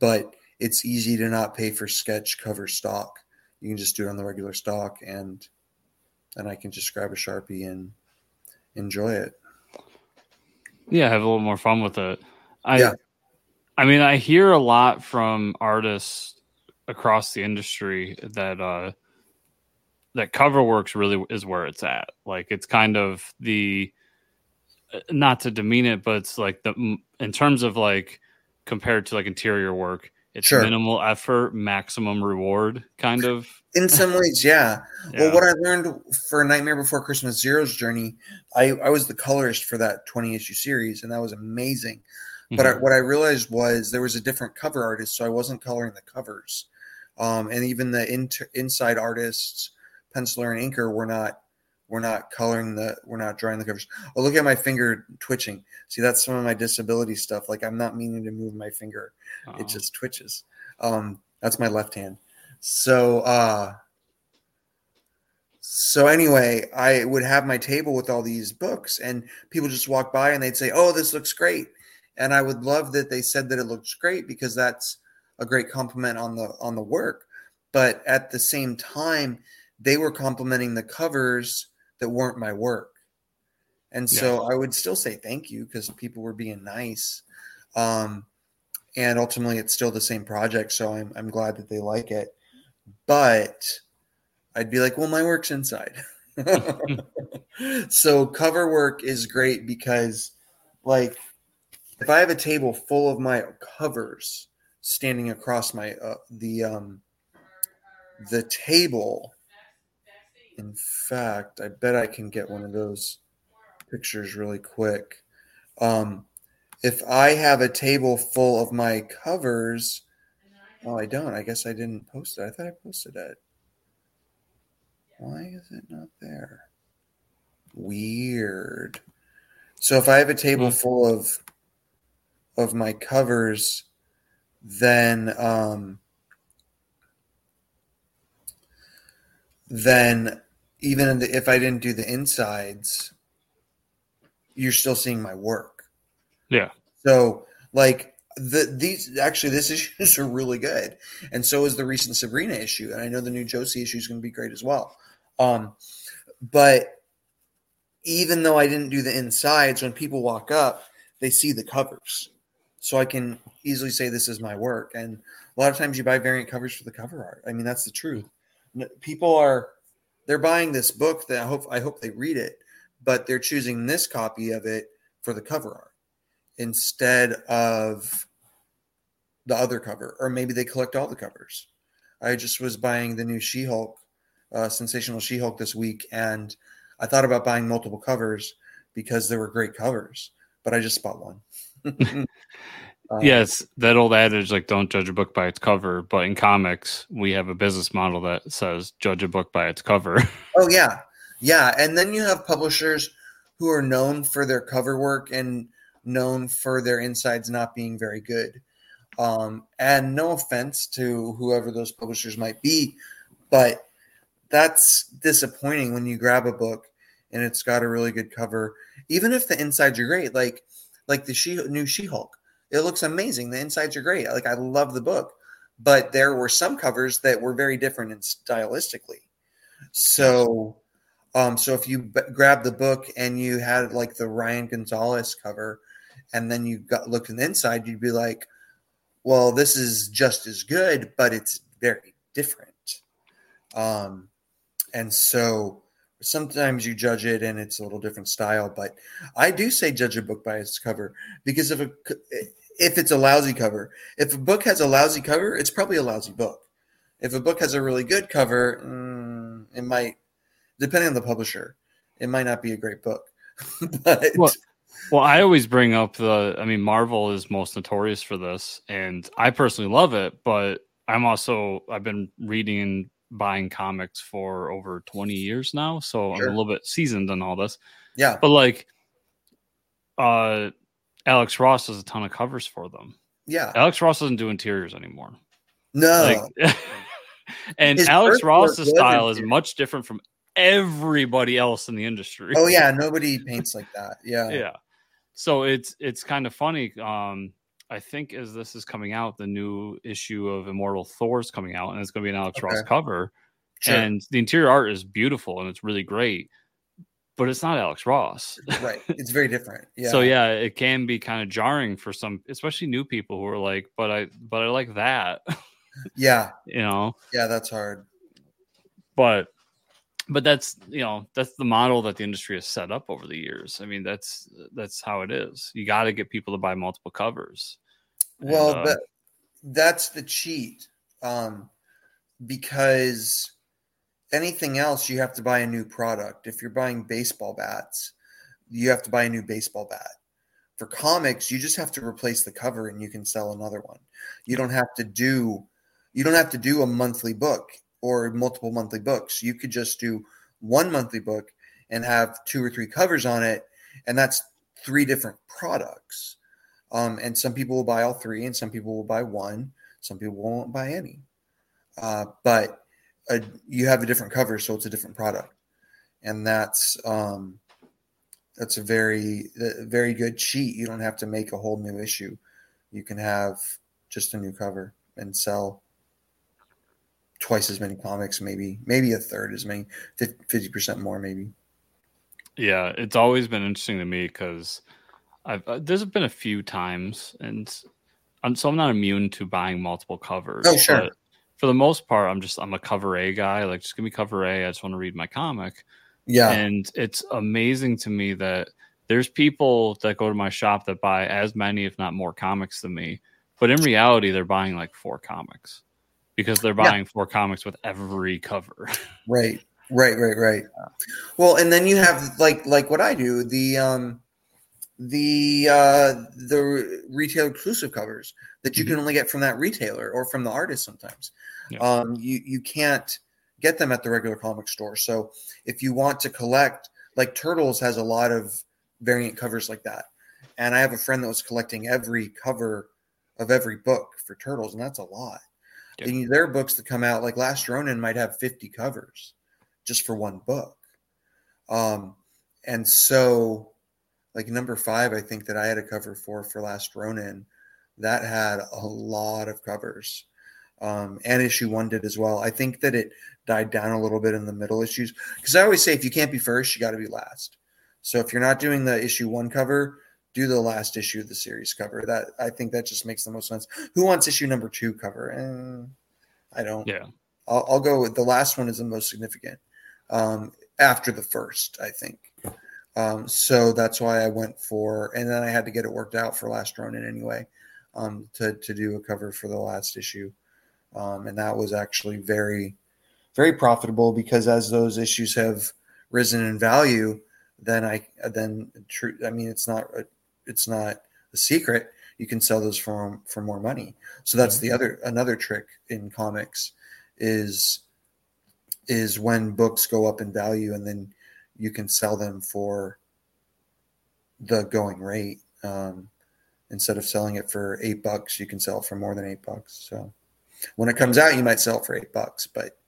but it's easy to not pay for sketch cover stock. You can just do it on the regular stock, and then I can just grab a Sharpie and enjoy it. Yeah, have a little more fun with it. I, yeah. I mean, I hear a lot from artists across the industry that uh, that cover works really is where it's at. Like it's kind of the not to demean it, but it's like the in terms of like compared to like interior work, it's sure. minimal effort, maximum reward kind of. In some ways, yeah. yeah. Well, what I learned for Nightmare Before Christmas Zero's journey, I, I was the colorist for that 20 issue series, and that was amazing. Mm-hmm. But I, what I realized was there was a different cover artist, so I wasn't coloring the covers. Um, and even the inter, inside artists, penciler and inker, were not we're not coloring the we're not drawing the covers oh look at my finger twitching. See that's some of my disability stuff. Like i'm not meaning to move my finger. Uh-oh. it just twitches. Um that's my left hand. So uh so anyway i would have my table with all these books and people just walk by and they'd say oh this looks great. And i would love that they said that it looks great because that's a great compliment on the on the work. But at the same time they were complimenting the covers that weren't my work. And so yeah. I would still say thank you because people were being nice. Um, and ultimately, it's still the same project. So I'm, I'm glad that they like it. But I'd be like, well, my work's inside. so cover work is great because, like, if I have a table full of my covers standing across my uh, the um, the table in fact, I bet I can get one of those pictures really quick. Um, if I have a table full of my covers, well, I don't. I guess I didn't post it. I thought I posted it. Why is it not there? Weird. So if I have a table hmm. full of of my covers, then um, then even if I didn't do the insides, you're still seeing my work. Yeah. So like the these actually this issues are really good, and so is the recent Sabrina issue, and I know the new Josie issue is going to be great as well. Um, but even though I didn't do the insides, when people walk up, they see the covers, so I can easily say this is my work. And a lot of times you buy variant covers for the cover art. I mean that's the truth. People are they're buying this book that I hope I hope they read it, but they're choosing this copy of it for the cover art instead of the other cover, or maybe they collect all the covers. I just was buying the new She-Hulk, uh, Sensational She-Hulk this week, and I thought about buying multiple covers because there were great covers, but I just bought one. Um, yes, that old adage like don't judge a book by its cover, but in comics we have a business model that says judge a book by its cover. oh yeah. Yeah, and then you have publishers who are known for their cover work and known for their insides not being very good. Um, and no offense to whoever those publishers might be, but that's disappointing when you grab a book and it's got a really good cover, even if the insides are great, like like the she new She-Hulk it looks amazing. The insides are great. Like I love the book, but there were some covers that were very different and stylistically. So, um, so if you b- grab the book and you had like the Ryan Gonzalez cover, and then you got looked in the inside, you'd be like, "Well, this is just as good, but it's very different." Um, and so sometimes you judge it and it's a little different style but i do say judge a book by its cover because if a if it's a lousy cover if a book has a lousy cover it's probably a lousy book. If a book has a really good cover mm, it might depending on the publisher it might not be a great book but well, well i always bring up the i mean marvel is most notorious for this and i personally love it but i'm also i've been reading buying comics for over 20 years now, so sure. I'm a little bit seasoned in all this. Yeah. But like uh Alex Ross does a ton of covers for them. Yeah. Alex Ross doesn't do interiors anymore. No. Like, and His Alex Ross's style is much different from everybody else in the industry. oh yeah, nobody paints like that. Yeah. yeah. So it's it's kind of funny. Um, I think as this is coming out, the new issue of Immortal Thor's coming out, and it's going to be an Alex Ross cover, Sure. and the interior art is beautiful and it's really great, but it's not Alex Ross. right. It's very different. Yeah. So yeah, it can be kind of jarring for some, especially new people who are like, "But I, but I like that," Yeah. you know. Yeah. That's hard. But, but that's you know that's the model that the industry has set up over the years. I mean, that's that's how it is. You got to get people to buy multiple covers. And, Well, uh, but that's the cheat. Um, because anything else, you have to buy a new product. If you're buying baseball bats, you have to buy a new baseball bat. For comics, you just have to replace the cover and you can sell another one. You don't have to do you don't have to do a monthly book or multiple monthly books. You could just do one monthly book and have two or three covers on it, and that's three different products. Um, and some people will buy all three, and some people will buy one. Some people won't buy any. Uh, but uh, you have a different cover, so it's a different product, and that's um, that's a very a very good cheat. You don't have to make a whole new issue. You can have just a new cover and sell twice as many comics, maybe maybe a third as many, fifty percent more, maybe. Yeah, it's always been interesting to me because I've uh, there's been a few times, and I'm so I'm not immune to buying multiple covers. Oh, sure. for the most part, I'm just I'm a cover A guy. Like, just give me cover A. I just want to read my comic. Yeah, And it's amazing to me that there's people that go to my shop that buy as many, if not more, comics than me. But in reality, they're buying like four comics because they're Yeah. buying four comics with every cover. Right, right, right, right. Well, and then you have like like what I do the um the uh the retail exclusive covers that you can only get from that retailer or from the artist sometimes. Yeah. Um, you you can't get them at the regular comic store. So if you want to collect, like Turtles has a lot of variant covers like that, and I have a friend that was collecting every cover of every book for Turtles, and that's a lot. Yeah. And there are books that come out like Last Ronin might have 50 covers just for one book. Um, and so, like number five, I think that I had a cover for for Last Ronin that had a lot of covers. Um, and issue one did as well. I think that it died down a little bit in the middle issues because I always say if you can't be first, you got to be last. So if you're not doing the issue one cover, do the last issue of the series cover. That I think that just makes the most sense. Who wants issue number two cover? Eh, I don't. yeah. I'll, I'll go with the last one is the most significant um, after the first, I think. Um, so that's why I went for, and then I had to get it worked out for Last Ronin anyway um, to to do a cover for the last issue, um, and that was actually very, very profitable because as those issues have risen in value, then I then true. I mean, it's not a, it's not a secret. You can sell those for for more money. So that's the other another trick in comics is is when books go up in value and then you can sell them for the going rate um, instead of selling it for eight bucks you can sell it for more than eight bucks so when it comes out you might sell it for eight bucks but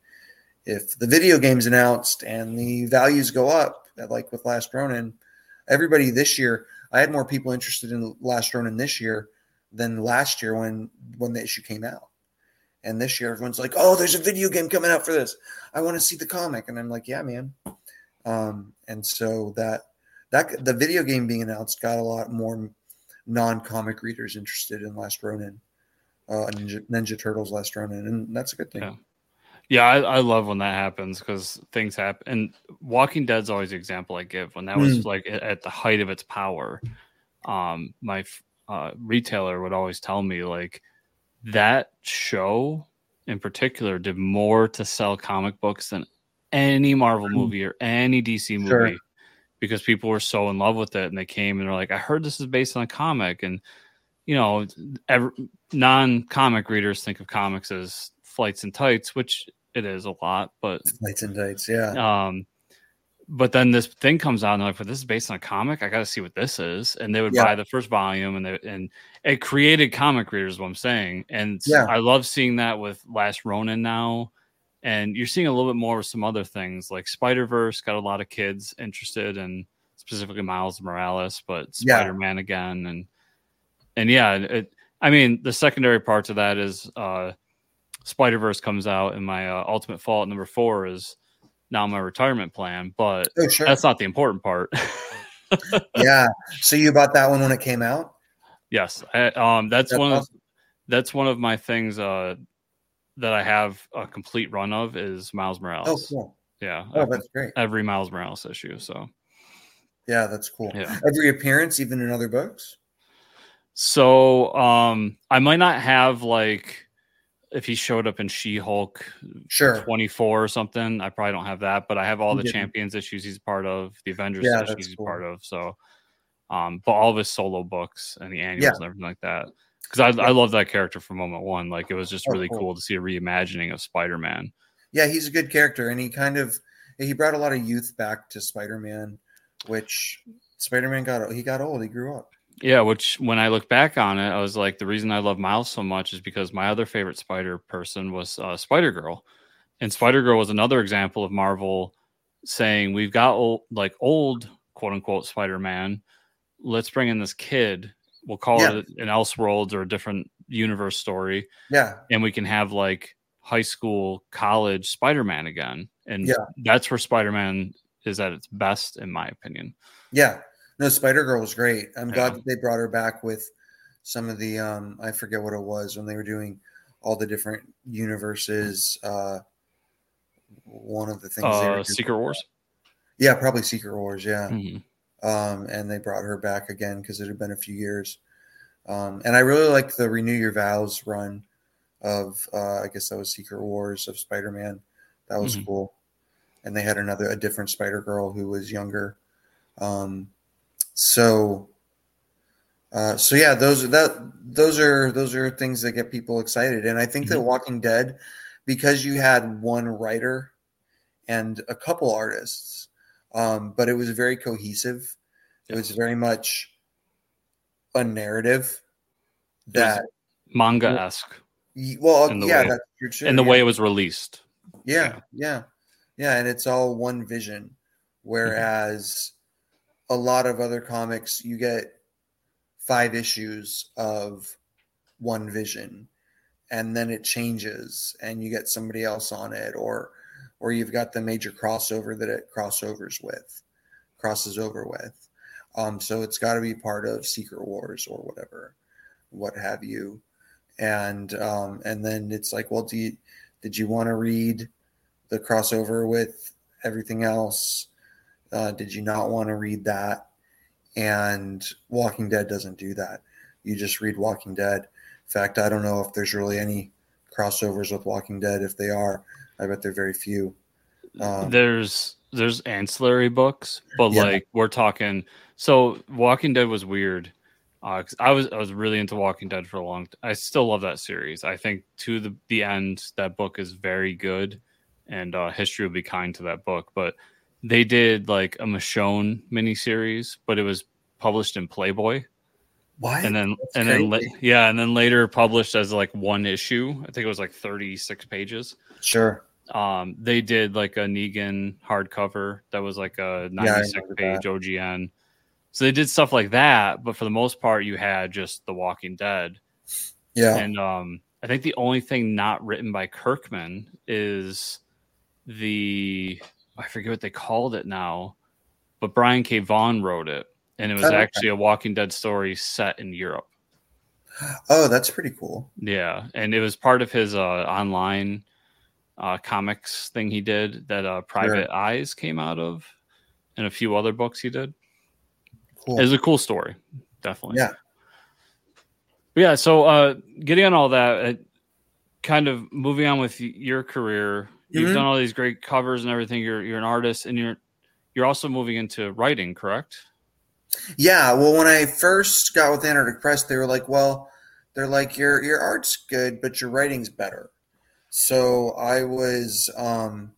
if the video game's announced and the values go up like with last ronin everybody this year i had more people interested in last ronin this year than last year when when the issue came out and this year, everyone's like, "Oh, there's a video game coming out for this. I want to see the comic." And I'm like, "Yeah, man." Um, and so that that the video game being announced got a lot more non-comic readers interested in Last Ronin, uh, Ninja, Ninja Turtles Last Ronin, and that's a good thing. Yeah. Yeah, I, I love when that happens because things happen. And Walking Dead's always the example I give. When that was like at- the height of its power, um, my uh, retailer would always tell me like that show in particular did more to sell comic books than any Marvel movie or any DC movie Sure. because people were so in love with it and they came and they're like, I heard this is based on a comic and you know, non-comic readers think of comics as flights and tights, which it is a lot, but Lights and tights, yeah. um but then this thing comes out and they're like, "But this is based on a comic. I got to see what this is." And they would Yeah. buy the first volume, and they, and it created comic readers. What I'm saying, and Yeah. I love seeing that with Last Ronin now, and you're seeing a little bit more with some other things like Spider Verse got a lot of kids interested in specifically Miles Morales, but Spider Man again, and and yeah, it. I mean, the secondary part to that is uh, Spider Verse comes out, and my uh, Ultimate Fallout number four is now my retirement plan, but Oh, sure. that's not the important part. yeah. So you bought that one when it came out? yes, I, um, that's, That's one of that's one of my things uh, that I have a complete run of is Miles Morales. Oh, cool. Yeah, Oh, I've- that's great. every Miles Morales issue. So Yeah, that's cool. Yeah. Every appearance, even in other books? so um, I might not have like if he showed up in She Hulk Sure. 24 or something. I probably don't have that, but I have all the champions issues he's a part of, the Avengers Yeah, issues he's cool. part of. So, um, but all of his solo books and the annuals Yeah. and everything like that. Because I, I love that character from moment one. Like it was just Oh, really cool. cool to see a reimagining of Spider Man. Yeah, he's a good character, and he kind of he brought a lot of youth back to Spider-Man, which Spider-Man got he got old, he grew up. Yeah, which when I look back on it, I was like, the reason I love Miles so much is because my other favorite Spider person was uh, Spider Girl, and Spider Girl was another example of Marvel saying we've got old, like old quote unquote Spider Man. Let's bring in this kid. We'll call Yeah. it an Elseworlds or a different universe story, Yeah, and we can have like high school, college Spider Man again, and Yeah. that's where Spider Man is at its best, in my opinion. yeah. No, Spider Girl was great. I'm glad that they brought her back with some of the um I forget what it was when they were doing all the different universes. Uh one of the things they were Uh, Secret Wars. Yeah, probably Secret Wars, yeah. Mhm. um, and they brought her back again because it had been a few years. Um, and I really liked the Renew Your Vows run of, uh, I guess that was Secret Wars of Spider Man. That was Mhm. cool. And they had another, a different Spider Girl who was younger. Um, so, uh, so yeah, those are that. Those are those are things that get people excited, and I think that Mhm. Walking Dead, because you had one writer and a couple artists, um, but it was very cohesive. It was very much a narrative that, manga esque well, yeah, way- that's true in the yeah. way it was released. Yeah, yeah, yeah, and it's all one vision. Whereas a lot of other comics, you get five issues of one vision, and then it changes, and you get somebody else on it, or or you've got the major crossover that it crossovers with, crosses over with. Um, so it's got to be part of Secret Wars or whatever, what have you, and um, and then it's like, well, do you did you want to read the crossover with everything else? Uh, did you not want to read that? And Walking Dead doesn't do that. You just read Walking Dead. In fact, I don't know if there's really any crossovers with Walking Dead. If they are, I bet they're very few. Um, there's there's ancillary books, but Yeah. like we're talking. So Walking Dead was weird. Uh, I was I was really into Walking Dead for a long. T- I still love that series. I think to the the end that book is very good, and uh, history will be kind to that book. But they did like a Michonne miniseries, but it was published in Playboy. What? and then That's and then la- yeah and then later published as like one issue i think it was like 36 pages sure. um they did like a negan hardcover that was like a 96 remember page ogn so they did stuff like that but for the most part you had just the walking dead Yeah. and um i think the only thing not written by kirkman is the i forget what they called it now but brian k vaughan wrote it and it was Oh, okay. actually a walking dead story set in europe oh, that's pretty cool. Yeah, and it was part of his uh, online uh, comics thing he did that uh, Private Eyes came out of, and a few other books he did. Cool. It was a cool story, definitely. Yeah. But yeah. So, uh, getting on all that, uh, kind of moving on with your career, you've Mhm. done all these great covers and everything. You're you're an artist, and you're you're also moving into writing, correct? Yeah, well, when I first got with Antarctic Press, they were like, "Well, they're like your your art's good, but your writing's better." So I was um,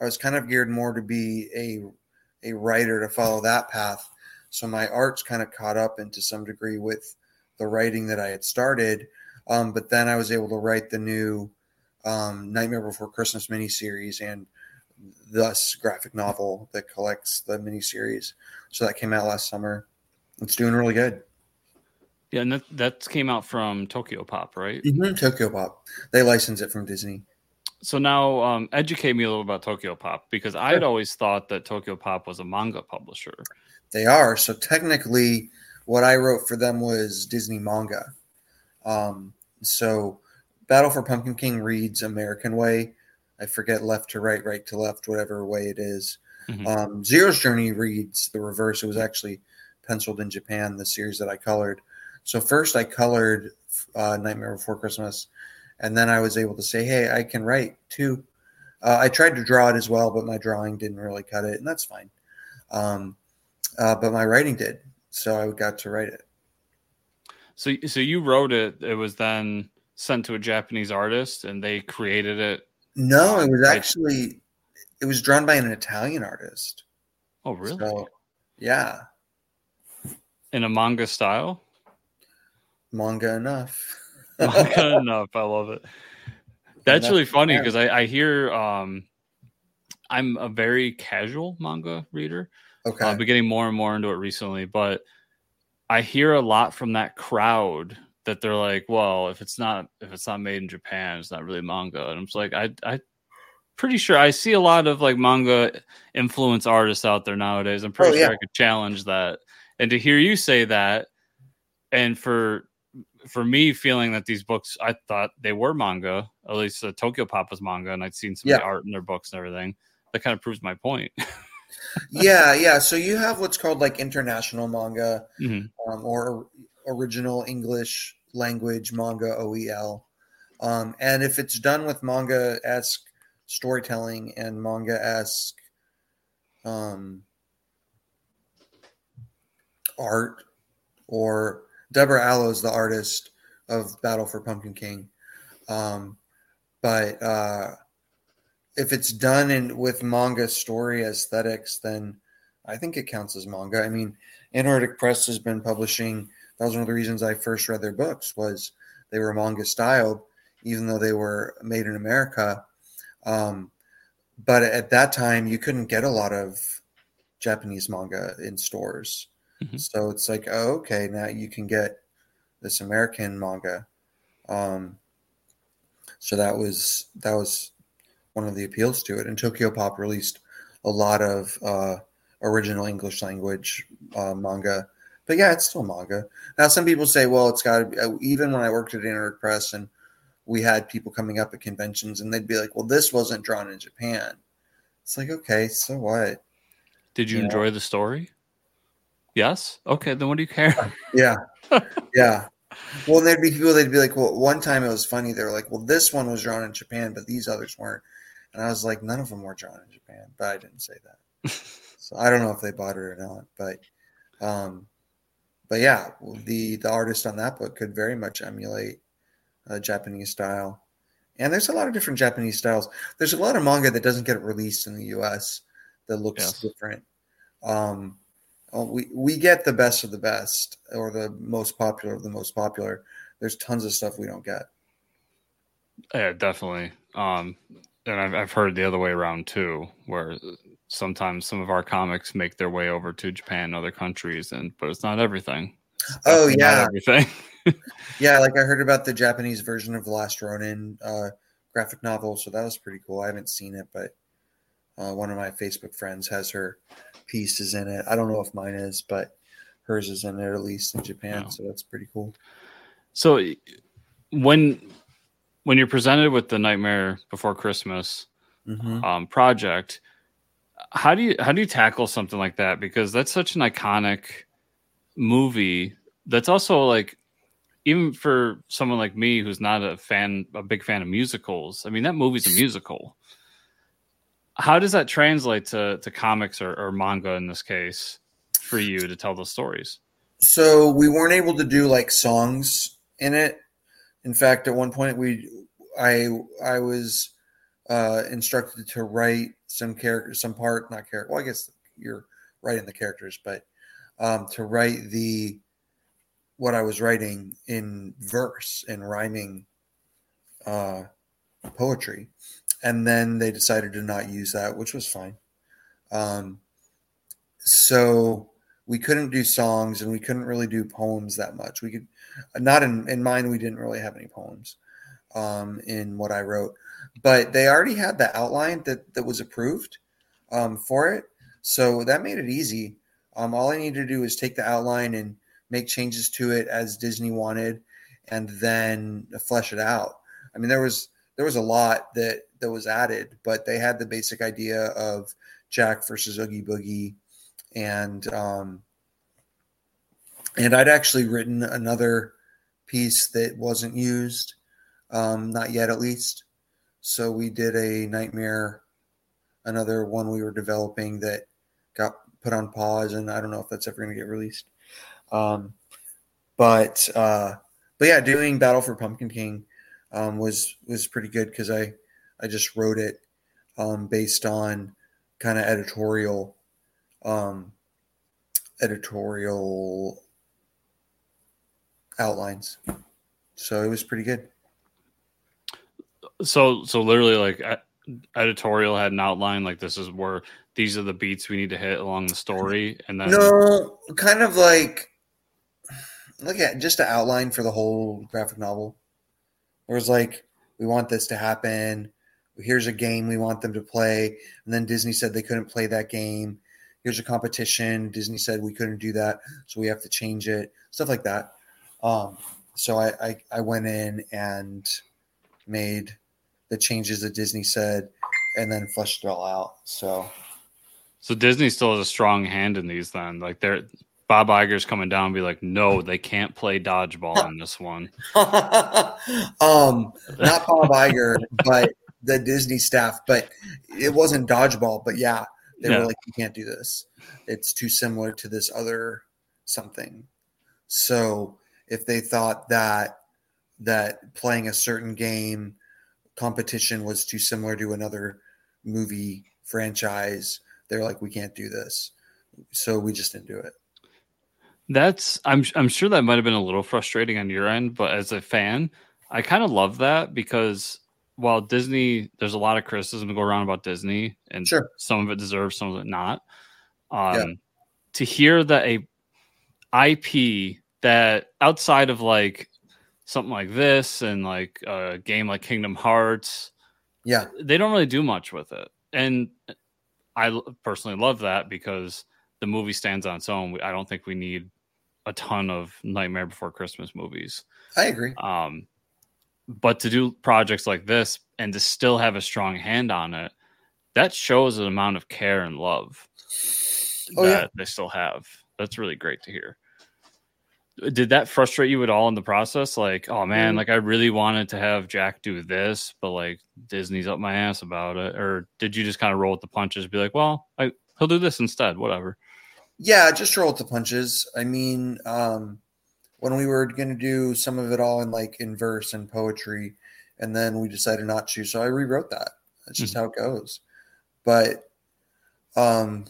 I was kind of geared more to be a a writer to follow that path. So my art's kind of caught up into some degree with the writing that I had started. Um, but then I was able to write the new um, Nightmare Before Christmas miniseries and thus graphic novel that collects the miniseries. So that came out last summer. It's doing really good. Yeah, and that that came out from TokyoPop, right? Mm-hmm. TokyoPop. They license it from Disney. So now, um, educate me a little about TokyoPop because I had always thought that TokyoPop was a manga publisher. They are. So technically, what I wrote for them was Disney manga. Um, so Battle for Pumpkin King reads American way. I forget left to right, right to left, whatever way it is. Mhm. Um, Zero's Journey reads the reverse. It was actually penciled in Japan, the series that I colored. So first I colored uh, Nightmare Before Christmas, and then I was able to say, hey, I can write too. Uh, I tried to draw it as well, but my drawing didn't really cut it, and that's fine. Um, uh, but my writing did, so I got to write it. So, so you wrote it. It was then sent to a Japanese artist, and they created it. No, it was actually it was drawn by an Italian artist. Oh, really? So, yeah, In a manga style. manga enough. manga enough. I love it. That's Enough really funny because I, I hear um, I'm a very casual manga reader. okay. I've been getting more and more into it recently, but I hear a lot from that crowd that they're like, "Well, if it's not if it's not made in Japan, it's not really manga." And I'm just like, I I pretty sure I see a lot of like manga influence artists out there nowadays. I'm pretty Oh, sure yeah. I could challenge that. And to hear you say that, and for for me feeling that these books, I thought they were manga. At least uh, TokyoPop was manga, and I'd seen some of Yeah. the art in their books and everything. That kind of proves my point. yeah, yeah. So you have what's called like international manga Mhm. um, or original English language manga OEL. Um, and if it's done with manga esque storytelling and manga esque um, art, or Deborah Allo is the artist of Battle for Pumpkin King. Um, but uh, if it's done in with manga story aesthetics, then I think it counts as manga. I mean, Antarctic Press has been publishing. That was one of the reasons I first read their books was they were manga styled, even though they were made in America. Um, but at that time, you couldn't get a lot of Japanese manga in stores. Mhm. So it's like, oh, okay, now you can get this American manga. Um, so that was that was one of the appeals to it. And TokyoPop released a lot of uh, original English language uh, manga. But yeah, it's still manga. Now, some people say, well, it's got to be, uh, even when I worked at Antarctic Press and we had people coming up at conventions and they'd be like, well, this wasn't drawn in Japan. It's like, okay, so what? Did you enjoy the story? Yes. Okay, then what do you care? Yeah. yeah. Well, there'd be people, they'd be like, well, one time it was funny. They were like, well, this one was drawn in Japan, but these others weren't. And I was like, none of them were drawn in Japan, but I didn't say that. so I don't know if they bought it or not, but, um, but yeah, the the artist on that book could very much emulate a Japanese style, and there's a lot of different Japanese styles. There's a lot of manga that doesn't get released in the U.S. that looks Yes. different. Um, uh, we we get the best of the best, or the most popular of the most popular. There's tons of stuff we don't get. yeah, definitely. Um, and I've I've heard the other way around too, where sometimes some of our comics make their way over to Japan and other countries, and but it's not everything. It's Oh, yeah. everything. Yeah, like I heard about the Japanese version of The Last Ronin uh, graphic novel, so that was pretty cool. I haven't seen it, but uh, one of my Facebook friends has her pieces in it. I don't know if mine is, but hers is in it at least in Japan, Wow. so that's pretty cool. So when when you're presented with the Nightmare Before Christmas hmm um, project, how do you how do you tackle something like that? Because that's such an iconic movie. That's also like even for someone like me who's not a fan, a big fan of musicals. I mean, that movie's a musical. How does that translate to to comics or, or manga in this case for you to tell those stories? So we weren't able to do like songs in it. In fact, at one point we, I, I was uh, instructed to write some character, some part, not character. Well, I guess you're writing the characters, but um, to write the what I was writing in verse and rhyming uh, poetry, and then they decided to not use that, which was fine. Um, so we couldn't do songs and we couldn't really do poems that much. We could not in in mine. We didn't really have any poems um, in what I wrote, but they already had the outline that that was approved um, for it, so that made it easy. Um, all I needed to do was take the outline and make changes to it as Disney wanted, and then flesh it out. I mean, there was there was a lot that that was added, but they had the basic idea of Jack versus Oogie Boogie, and um, and I'd actually written another piece that wasn't used, um, not yet at least. So we did a nightmare, another one we were developing that got put on pause, and I don't know if that's ever going to get released. Um, but uh, but yeah, doing Battle for Pumpkin King um, was was pretty good because I I just wrote it um, based on kind of editorial um, editorial outlines. So it was pretty good. So so literally like editorial had an outline like this is where these are the beats we need to hit along the story and then no kind of like look at just an outline for the whole graphic novel. It was like we want this to happen. Here's a game we want them to play. And then disney said they couldn't play that game. Here's a competition. Disney said we couldn't do that so we have to change it. Stuff like that. Um, so I, I, I went in and made the changes that Disney said, and then flushed it all out. So, so Disney still has a strong hand in these. Then, like they're Bob Iger's coming down and be like, no, they can't play dodgeball in this one. um, not Bob Iger, but the Disney staff. But it wasn't dodgeball. But yeah, they yeah. were like, you can't do this. It's too similar to this other something. So if they thought that that playing a certain game competition was too similar to another movie franchise they're like we can't do this so we just didn't do it that's i'm i'm sure that might have been a little frustrating on your end but as a fan i kind of love that because while disney there's a lot of criticism to go around about disney and sure. some of it deserves some of it not um yeah. to hear that a ip that outside of like something like this and like a game like Kingdom Hearts, yeah, they don't really do much with it. And I personally love that because the movie stands on its own. I don't think we need a ton of Nightmare Before Christmas movies. I agree. Um, but to do projects like this and to still have a strong hand on it, that shows an amount of care and love oh, that yeah. they still have. That's really great to hear did that frustrate you at all in the process? Like oh man mm. like i really wanted to have jack do this but like disney's up my ass about it or did you just kind of roll with the punches be like well I, he'll do this instead whatever. Yeah just roll with the punches. I mean um when we were going to do some of it all in like in verse and poetry and then we decided not to so i rewrote that. That's just mm-hmm. how it goes. But um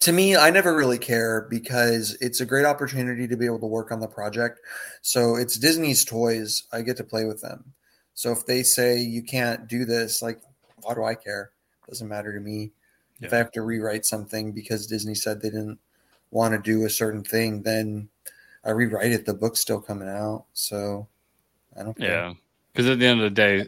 to me, I never really care because it's a great opportunity to be able to work on the project. So it's Disney's toys. I get to play with them. So if they say you can't do this, like, why do I care? Doesn't matter to me. Yeah. If I have to rewrite something because Disney said they didn't want to do a certain thing, then I rewrite it. The book's still coming out. So I don't care. Yeah. Because at the end of the day,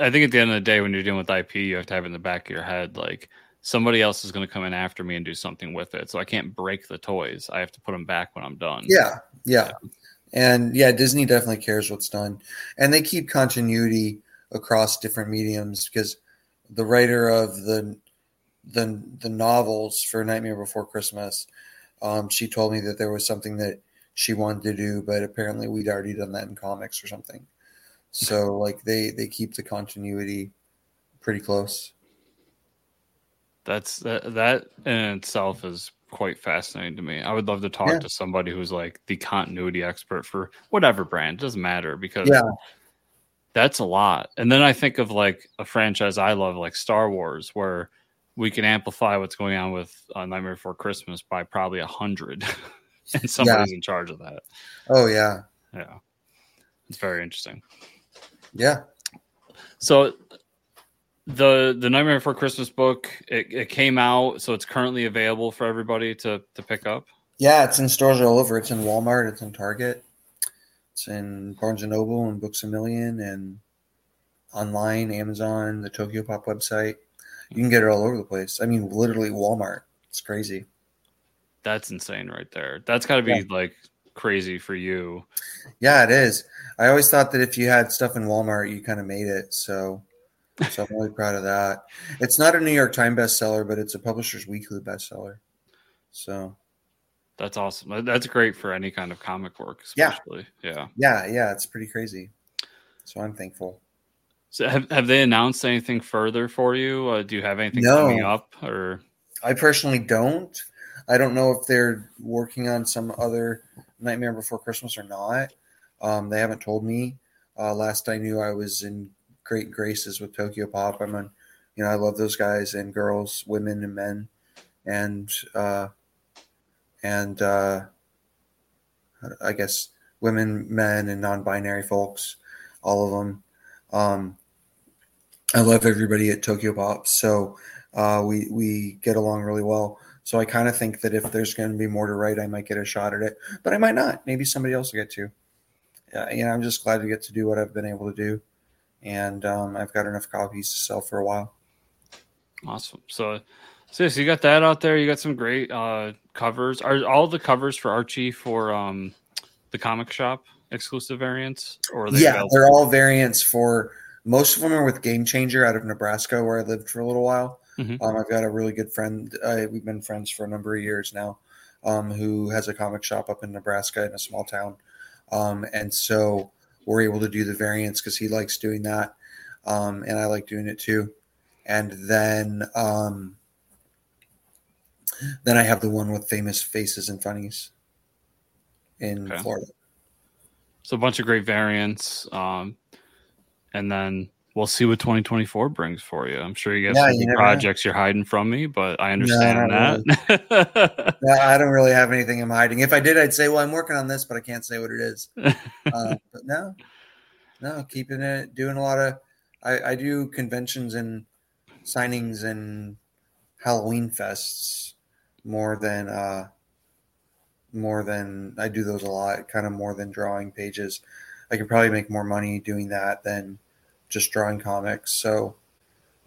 I think at the end of the day, when you're dealing with IP, you have to have in the back of your head, like, somebody else is going to come in after me and do something with it. So I can't break the toys. I have to put them back when I'm done. Yeah, yeah. yeah. And yeah, Disney definitely cares what's done. And they keep continuity across different mediums because the writer of the the the novels for Nightmare Before Christmas, um, she told me that there was something that she wanted to do, but apparently we'd already done that in comics or something. So like they they keep the continuity pretty close. That's that that in itself is quite fascinating to me. I would love to talk yeah. to somebody who's like the continuity expert for whatever brand. It doesn't matter because yeah. that's a lot. And then I think of like a franchise I love, like Star Wars, where we can amplify what's going on with uh, Nightmare Before Christmas by probably a hundred, and somebody's in charge of that. Oh yeah, Yeah, it's very interesting. yeah. So the the Nightmare Before Christmas book it, it came out, so it's currently available for everybody to to pick up. Yeah, it's in stores all over. It's in Walmart. It's in Target. It's in Barnes and Noble and Books a Million and online, Amazon, the TokyoPop website. You can get it all over the place. I mean, literally Walmart. It's crazy. That's insane, right there. That's got to be Yeah. like crazy for you. Yeah, it is. I always thought that if you had stuff in Walmart, you kind of made it. So, so I'm really proud of that. It's not a New York Times bestseller, but it's a Publishers Weekly bestseller. So, That's awesome. That's great for any kind of comic work, Yeah. especially. Yeah. yeah, yeah, it's pretty crazy. So I'm thankful. So have have they announced anything further for you? Uh, do you have anything No. coming up or? I personally don't. I don't know if they're working on some other Nightmare Before Christmas or not. Um, they haven't told me. Uh, last I knew, I was in great graces with TokyoPop. I'm on, you know, I love those guys and girls, women and men, and uh, and uh, I guess women, men, and non-binary folks, all of them. Um, I love everybody at TokyoPop, so uh, we we get along really well. So I kind of think that if there's going to be more to write, I might get a shot at it, but I might not. Maybe somebody else will get to. Yeah, you know, I'm just glad to get to do what I've been able to do, and um, I've got enough copies to sell for a while. Awesome. So, so yes, you got that out there. You got some great uh, covers. Are all the covers for Archie for um, the comic shop exclusive variants, or they Yeah, available? they're all variants for. Most of them are with Game Changer out of Nebraska, where I lived for a little while. Mhm. Um, I've got a really good friend. Uh, we've been friends for a number of years now, um, who has a comic shop up in Nebraska in a small town, um, and so we're able to do the variants because he likes doing that, um, and I like doing it too. And then, um, then I have the one with famous faces and funnies in Okay. Florida. So a bunch of great variants. Um, and then we'll see what 2024 brings for you. I'm sure you got Yeah, some you big know. projects you're hiding from me, but I understand not that. No, I don't really have anything I'm hiding. If I did, I'd say, "Well, I'm working on this," but I can't say what it is. uh, but no, no, keeping it, doing a lot of. I, I do conventions and signings and Halloween fests more than uh, more than I do those a lot. Kind of more than drawing pages. I could probably make more money doing that than just drawing comics. So.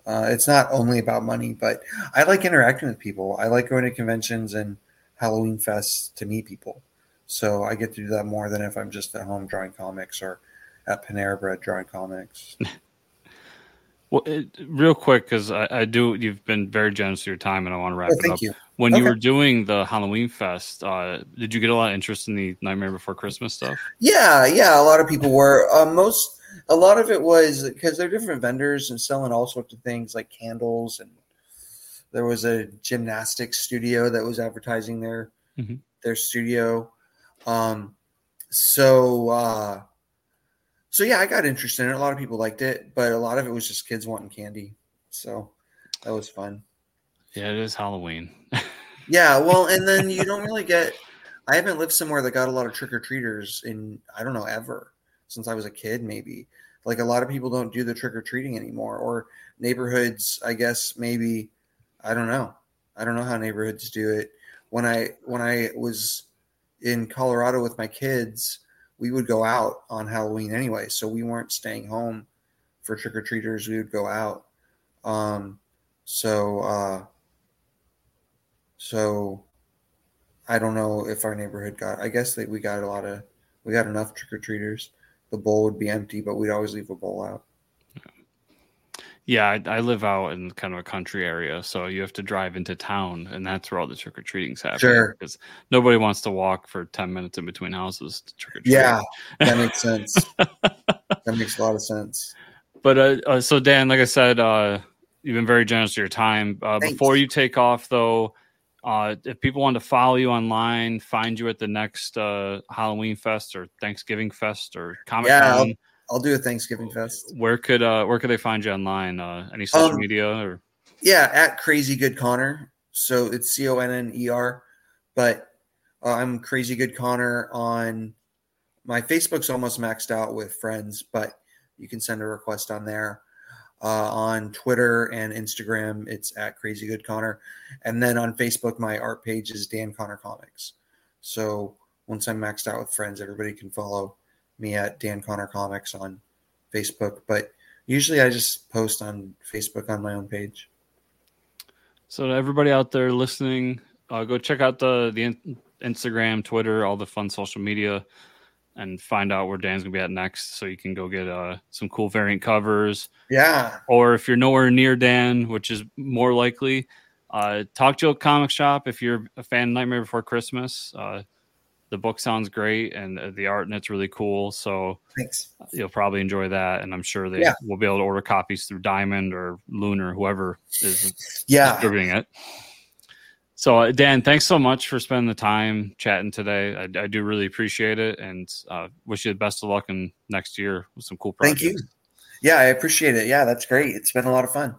Uh, it's not only about money, but I like interacting with people. I like going to conventions and Halloween fests to meet people. So I get to do that more than if I'm just at home drawing comics or at Panera Bread drawing comics. well, it, real quick, because I, I do, you've been very generous with your time, and I want to wrap Oh, it up. you. When you were doing the Halloween fest, uh, did you get a lot of interest in the Nightmare Before Christmas stuff? Yeah, yeah. A lot of people were. Uh, most, a lot of it was because they're different vendors and selling all sorts of things like candles and there was a gymnastics studio that was advertising their Mhm. their studio. Um, so uh, so yeah, I got interested in it. A lot of people liked it, but a lot of it was just kids wanting candy. So that was fun. Yeah, it is Halloween. Yeah, well, and then you don't really get. I haven't lived somewhere that got a lot of trick or treaters in I don't know ever since I was a kid. Maybe like a lot of people don't do the trick or treating anymore, or neighborhoods. I guess maybe I don't know. I don't know how neighborhoods do it. When I when I was in Colorado with my kids, we would go out on Halloween anyway, so we weren't staying home for trick or treaters. We would go out. Um, so. uh so I don't know if our neighborhood got. I guess that we got a lot of. We got enough trick or treaters. The bowl would be empty, but we'd always leave a bowl out. Yeah, I, I live out in kind of a country area, so you have to drive into town, and that's where all the trick or treating's happen. Sure. because nobody wants to walk for ten minutes in between houses to trick or treat. Yeah, that makes sense. that makes a lot of sense. But uh, uh, so Dan, like I said, uh, you've been very generous with your time. Uh, before you take off, though, uh, if people want to follow you online, find you at the next uh, Halloween fest or Thanksgiving fest or Comic Con. Yeah, I'll- I'll do a Thanksgiving fest. where could uh, where could they find you online? Uh, any social Um, media or Yeah, at Crazy Good Conner. So it's C O N N E R, but uh, I'm Crazy Good Conner on my Facebook's almost maxed out with friends, but you can send a request on there. Uh, on Twitter and Instagram, it's at Crazy Good Conner, and then on Facebook, my art page is Dan Conner Comics. So once I'm maxed out with friends, everybody can follow me at Dan Conner Comics on Facebook. But usually, I just post on Facebook on my own page. So everybody out there listening, uh, go check out the the Instagram, Twitter, all the fun social media, and find out where Dan's gonna be at next. So you can go get uh, some cool variant covers. Yeah. Or if you're nowhere near Dan, which is more likely, uh, talk to a comic shop if you're a fan of Nightmare Before Christmas. Uh, the book sounds great and the art and it's really cool. So thanks. You'll probably enjoy that, and I'm sure they Yeah. will be able to order copies through Diamond or Lunar, whoever is Yeah. distributing it. So, uh, Dan, thanks so much for spending the time chatting today. I, I do really appreciate it, and uh, wish you the best of luck in next year with some cool projects. Thank you. Yeah, I appreciate it. Yeah, that's great. It's been a lot of fun.